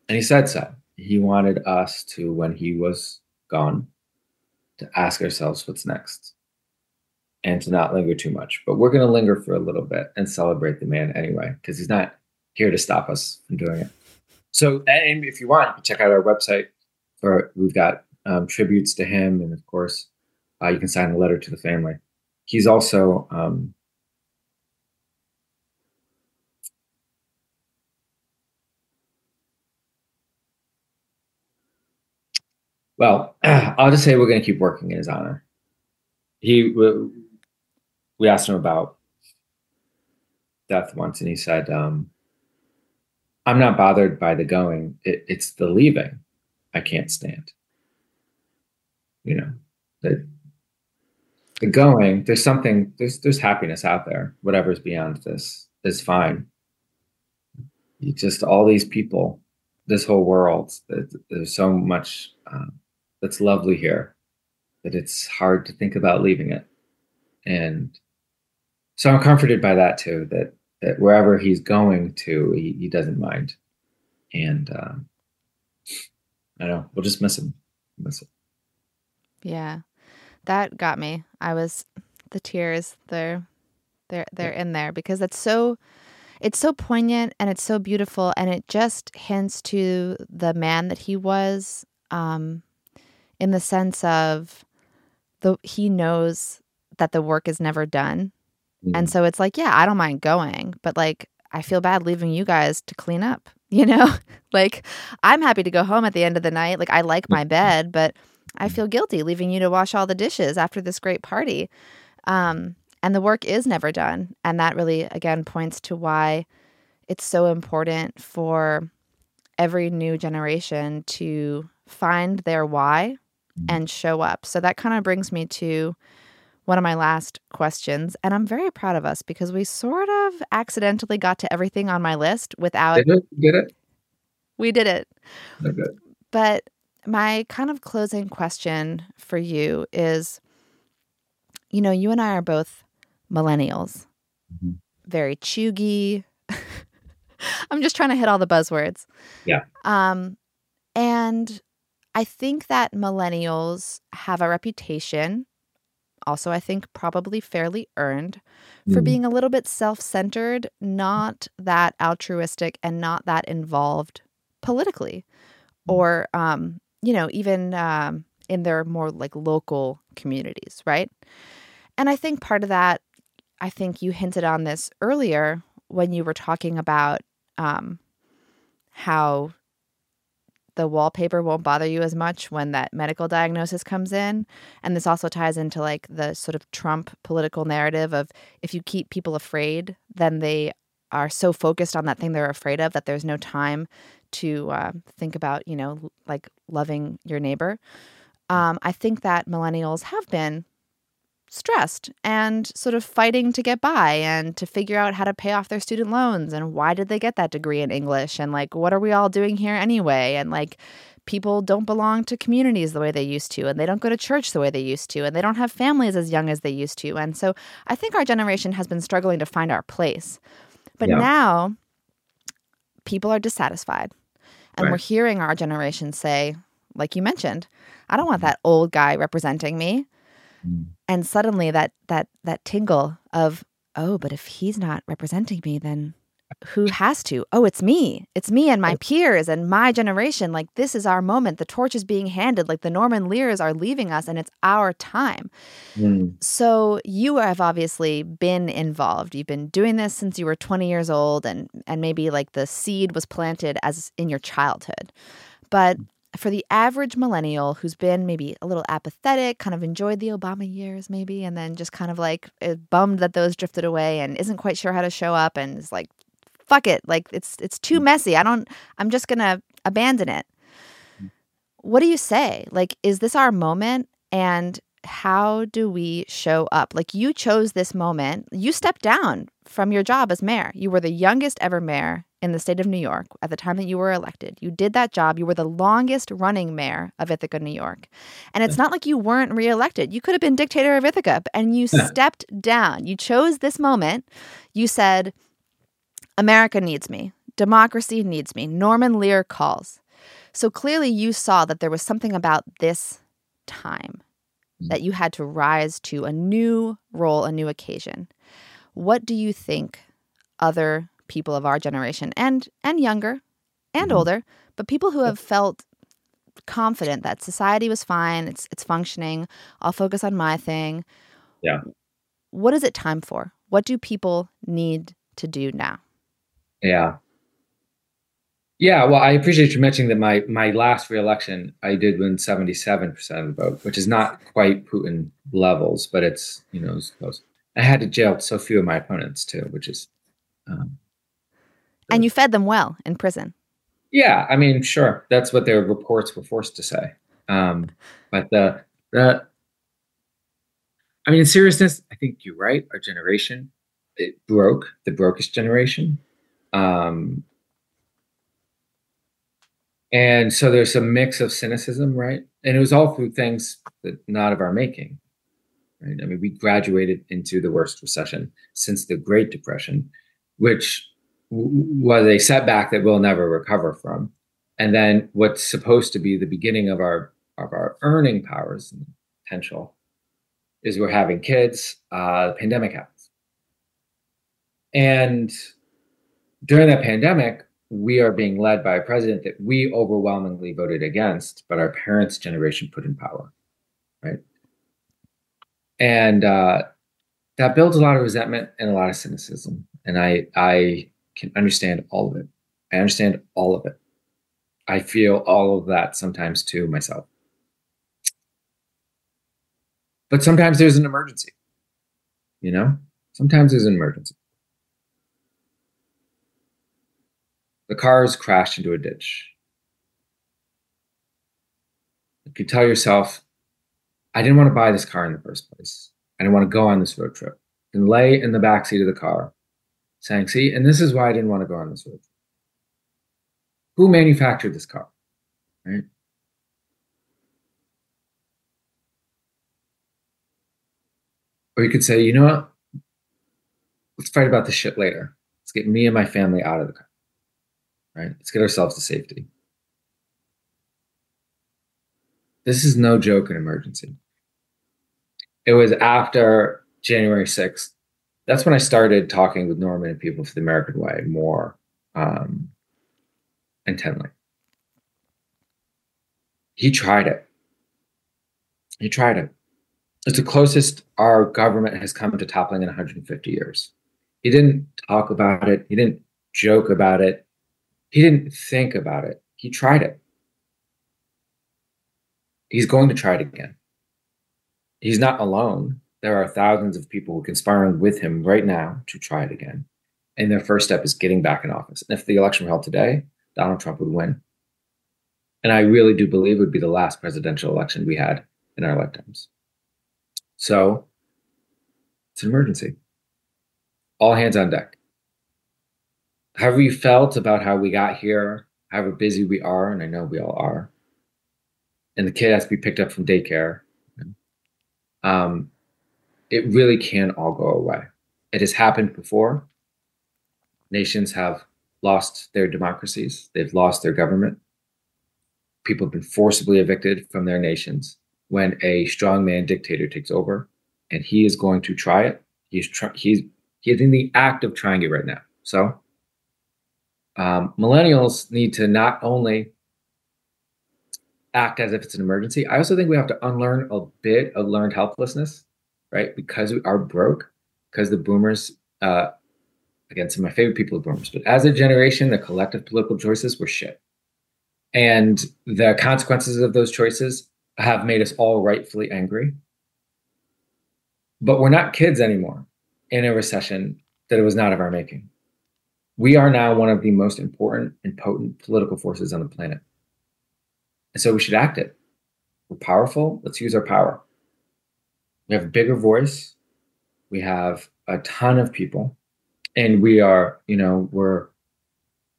and he said so. He wanted us to, when he was gone, to ask ourselves what's next and to not linger too much. But we're going to linger for a little bit and celebrate the man anyway, because he's not here to stop us from doing it. So, and if you want, you can check out our website. Or we've got um, tributes to him, and of course, uh, you can sign a letter to the family. He's also um, Well, I'll just say we're going to keep working in his honor. He, we asked him about death once, and he said, um, "I'm not bothered by the going; it, it's the leaving I can't stand." You know that. the going, there's something, there's there's happiness out there. Whatever's beyond this is fine. You just all these people, this whole world. There's so much um, that's lovely here that it's hard to think about leaving it. And so I'm comforted by that too. That that wherever he's going to, he, he doesn't mind. And um, I know we'll just miss him. Miss him. Yeah, that got me. I was the tears. They're they're they're yeah. in there because it's so it's so poignant and it's so beautiful and it just hints to the man that he was um, in the sense of the he knows that the work is never done. And so it's like, yeah, I don't mind going, but like I feel bad leaving you guys to clean up, you know? like I'm happy to go home at the end of the night. Like I like my bed, but I feel guilty leaving you to wash all the dishes after this great party. Um, and the work is never done. And that really, again, points to why it's so important for every new generation to find their why. And show up. So that kind of brings me to one of my last questions. And I'm very proud of us because we sort of accidentally got to everything on my list without. Did it? Did it? We did it. Okay. But my kind of closing question for you is you know, you and I are both millennials, mm-hmm. very chuggy. I'm just trying to hit all the buzzwords. Yeah. Um, and I think that millennials have a reputation also, I think, probably fairly earned for mm. being a little bit self centered, not that altruistic, and not that involved politically mm. or, um, you know, even um, in their more like local communities, right? And I think part of that, I think you hinted on this earlier when you were talking about um, how the wallpaper won't bother you as much when that medical diagnosis comes in. And this also ties into like the sort of Trump political narrative of if you keep people afraid, then they are so focused on that thing they're afraid of that there's no time to uh, think about, you know, like loving your neighbor. Um, I think that millennials have been stressed and sort of fighting to get by and to figure out how to pay off their student loans and why did they get that degree in English and like what are we all doing here anyway? And like people don't belong to communities the way they used to and they don't go to church the way they used to and they don't have families as young as they used to. And so I think our generation has been struggling to find our place. But yeah. now people are dissatisfied. And right. we're hearing our generation say like you mentioned I don't want that old guy representing me Mm. And suddenly that that that tingle of, oh, but if he's not representing me, then who has to? Oh, it's me. It's me and my peers and my generation. Like this is our moment. The torch is being handed. Like the Norman Lears are leaving us and it's our time. Mm. So you have obviously been involved. You've been doing this since you were 20 years old and and maybe like the seed was planted as in your childhood. But for the average millennial who's been maybe a little apathetic, kind of enjoyed the Obama years, maybe, and then just kind of like bummed that those drifted away and isn't quite sure how to show up and is like, fuck it, like it's it's too mm. messy. I don't. I'm just gonna abandon it. Mm. What do you say? Like, is this our moment? And how do we show up? Like, you chose this moment. You stepped down from your job as mayor. You were the youngest ever mayor in the state of New York at the time that you were elected. You did that job. You were the longest running mayor of Ithaca, New York. And it's not like you weren't reelected. You could have been dictator of Ithaca, and you stepped down. You chose this moment. You said, America needs me. Democracy needs me. Norman Lear calls. So clearly, you saw that there was something about this time that you had to rise to a new role, a new occasion. What do you think other people of our generation and and younger and mm-hmm. older, but people who have felt confident that society was fine, it's it's functioning, I'll focus on my thing. Yeah. What is it time for? What do people need to do now? Yeah. Yeah, well, I appreciate you mentioning that my my last reelection, I did win seventy seven percent of the vote, which is not quite Putin levels, but it's you know close. I had to jail so few of my opponents too, which is um, and you fed them well in prison. Yeah, I mean, sure, that's what their reports were forced to say. Um, but the the I mean, in seriousness, I think you're right. Our generation, it broke the brokest generation. Um, and so there's a mix of cynicism, right? And it was all through things that not of our making. Right? I mean, we graduated into the worst recession since the Great Depression, which was a setback that we'll never recover from. And then what's supposed to be the beginning of our of our earning powers and potential is we're having kids. Uh, the pandemic happens, and during that pandemic, we are being led by a president that we overwhelmingly voted against, but our parents' generation put in power, right? And uh, that builds a lot of resentment and a lot of cynicism. And I I can understand all of it. I understand all of it. I feel all of that sometimes too myself. But sometimes there's an emergency. You know? Sometimes there's an emergency. The cars crashed into a ditch. You could tell yourself, I didn't want to buy this car in the first place. I didn't want to go on this road trip. And lay in the back seat of the car saying, see, and this is why I didn't want to go on this road. trip. Who manufactured this car? Right? Or you could say, you know what? Let's fight about this shit later. Let's get me and my family out of the car. Right? Let's get ourselves to safety. This is no joke an emergency. It was after January 6th that's when I started talking with Norman and people for the American Way more um, intently. He tried it. He tried it. It's the closest our government has come to toppling in 150 years. He didn't talk about it. He didn't joke about it. He didn't think about it. He tried it. He's going to try it again. He's not alone there are thousands of people conspiring with him right now to try it again. And their first step is getting back in office. And if the election were held today, Donald Trump would win. And I really do believe it would be the last presidential election we had in our lifetimes. So it's an emergency. All hands on deck. However, you felt about how we got here, however busy we are, and I know we all are, and the kid has to be picked up from daycare. Um, it really can all go away. It has happened before. Nations have lost their democracies, they've lost their government. People have been forcibly evicted from their nations when a strongman dictator takes over, and he is going to try it. He's try- he's he's in the act of trying it right now. So, um, millennials need to not only act as if it's an emergency. I also think we have to unlearn a bit of learned helplessness right? Because we are broke, because the boomers, uh, again, some of my favorite people are boomers, but as a generation, the collective political choices were shit. And the consequences of those choices have made us all rightfully angry. But we're not kids anymore in a recession that it was not of our making. We are now one of the most important and potent political forces on the planet. And so we should act it. We're powerful. Let's use our power. We have a bigger voice. We have a ton of people, and we are, you know, we're,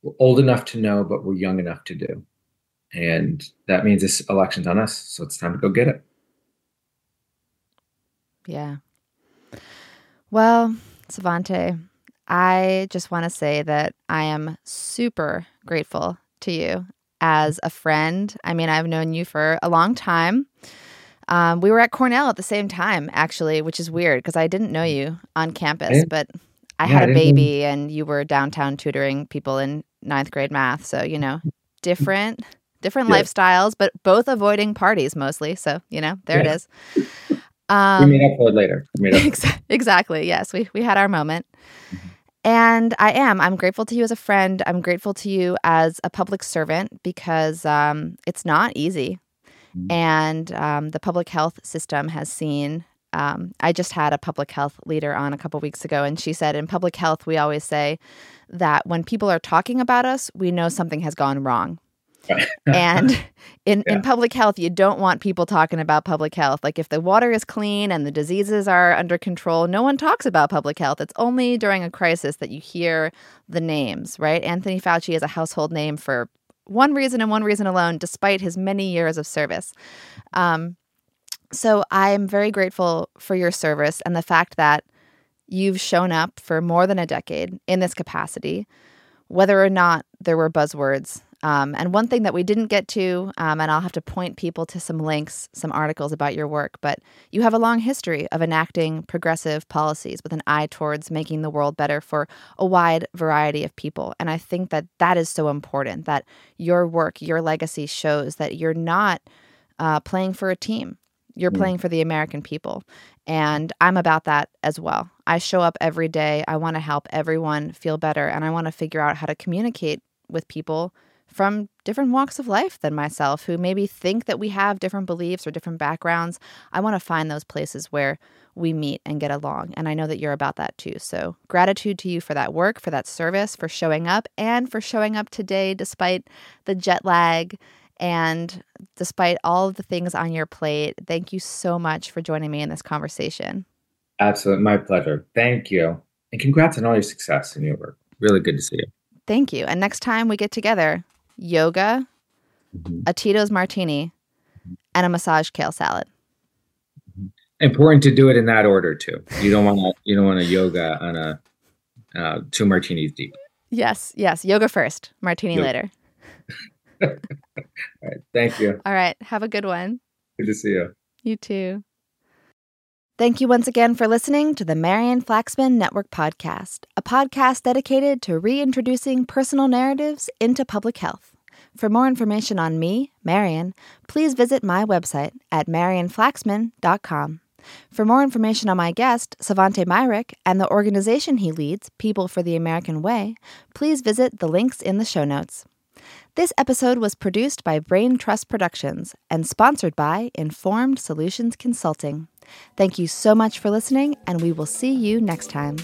we're old enough to know, but we're young enough to do. And that means this election's on us. So it's time to go get it. Yeah. Well, Svante, I just want to say that I am super grateful to you as a friend. I mean, I've known you for a long time. Um, we were at Cornell at the same time, actually, which is weird because I didn't know you on campus, but I yeah, had a baby know. and you were downtown tutoring people in ninth grade math. So, you know, different, different yeah. lifestyles, but both avoiding parties mostly. So, you know, there yeah. it is. Um, we made up for it later. exactly. Yes, we, we had our moment. Mm-hmm. And I am. I'm grateful to you as a friend. I'm grateful to you as a public servant because um, it's not easy Mm-hmm. And um, the public health system has seen. Um, I just had a public health leader on a couple weeks ago, and she said in public health, we always say that when people are talking about us, we know something has gone wrong. And in, Yeah. in public health, you don't want people talking about public health. Like if the water is clean and the diseases are under control, no one talks about public health. It's only during a crisis that you hear the names, right? Anthony Fauci is a household name for one reason and one reason alone, despite his many years of service. Um, so I'm very grateful for your service and the fact that you've shown up for more than a decade in this capacity, whether or not there were buzzwords. Um, and one thing that we didn't get to, um, and I'll have to point people to some links, some articles about your work, but you have a long history of enacting progressive policies with an eye towards making the world better for a wide variety of people. And I think that that is so important that your work, your legacy shows that you're not uh, playing for a team. You're Mm. playing for the American people. And I'm about that as well. I show up every day. I want to help everyone feel better. And I want to figure out how to communicate with people from different walks of life than myself who maybe think that we have different beliefs or different backgrounds. I want to find those places where we meet and get along. And I know that you're about that too. So, gratitude to you for that work, for that service, for showing up, and for showing up today despite the jet lag and despite all of the things on your plate. Thank you so much for joining me in this conversation. Absolutely. My pleasure. Thank you. And congrats on all your success in your work. Really good to see you. Thank you. And next time we get together, yoga, Mhm. a Tito's martini, and a massage kale salad. Important to do it in that order too. You don't want to. You don't want to yoga on a uh, two martinis deep. Yes, yes. Yoga first, martini Yoga. later. All right. Thank you. All right. Have a good one. Good to see you. You too. Thank you once again for listening to the Marian Flaxman Network Podcast, a podcast dedicated to reintroducing personal narratives into public health. For more information on me, Marian, please visit my website at marianflaxman.com. For more information on my guest, Svante Myrick, and the organization he leads, People for the American Way, please visit the links in the show notes. This episode was produced by Brain Trust Productions and sponsored by Informed Solutions Consulting. Thank you so much for listening, and we will see you next time.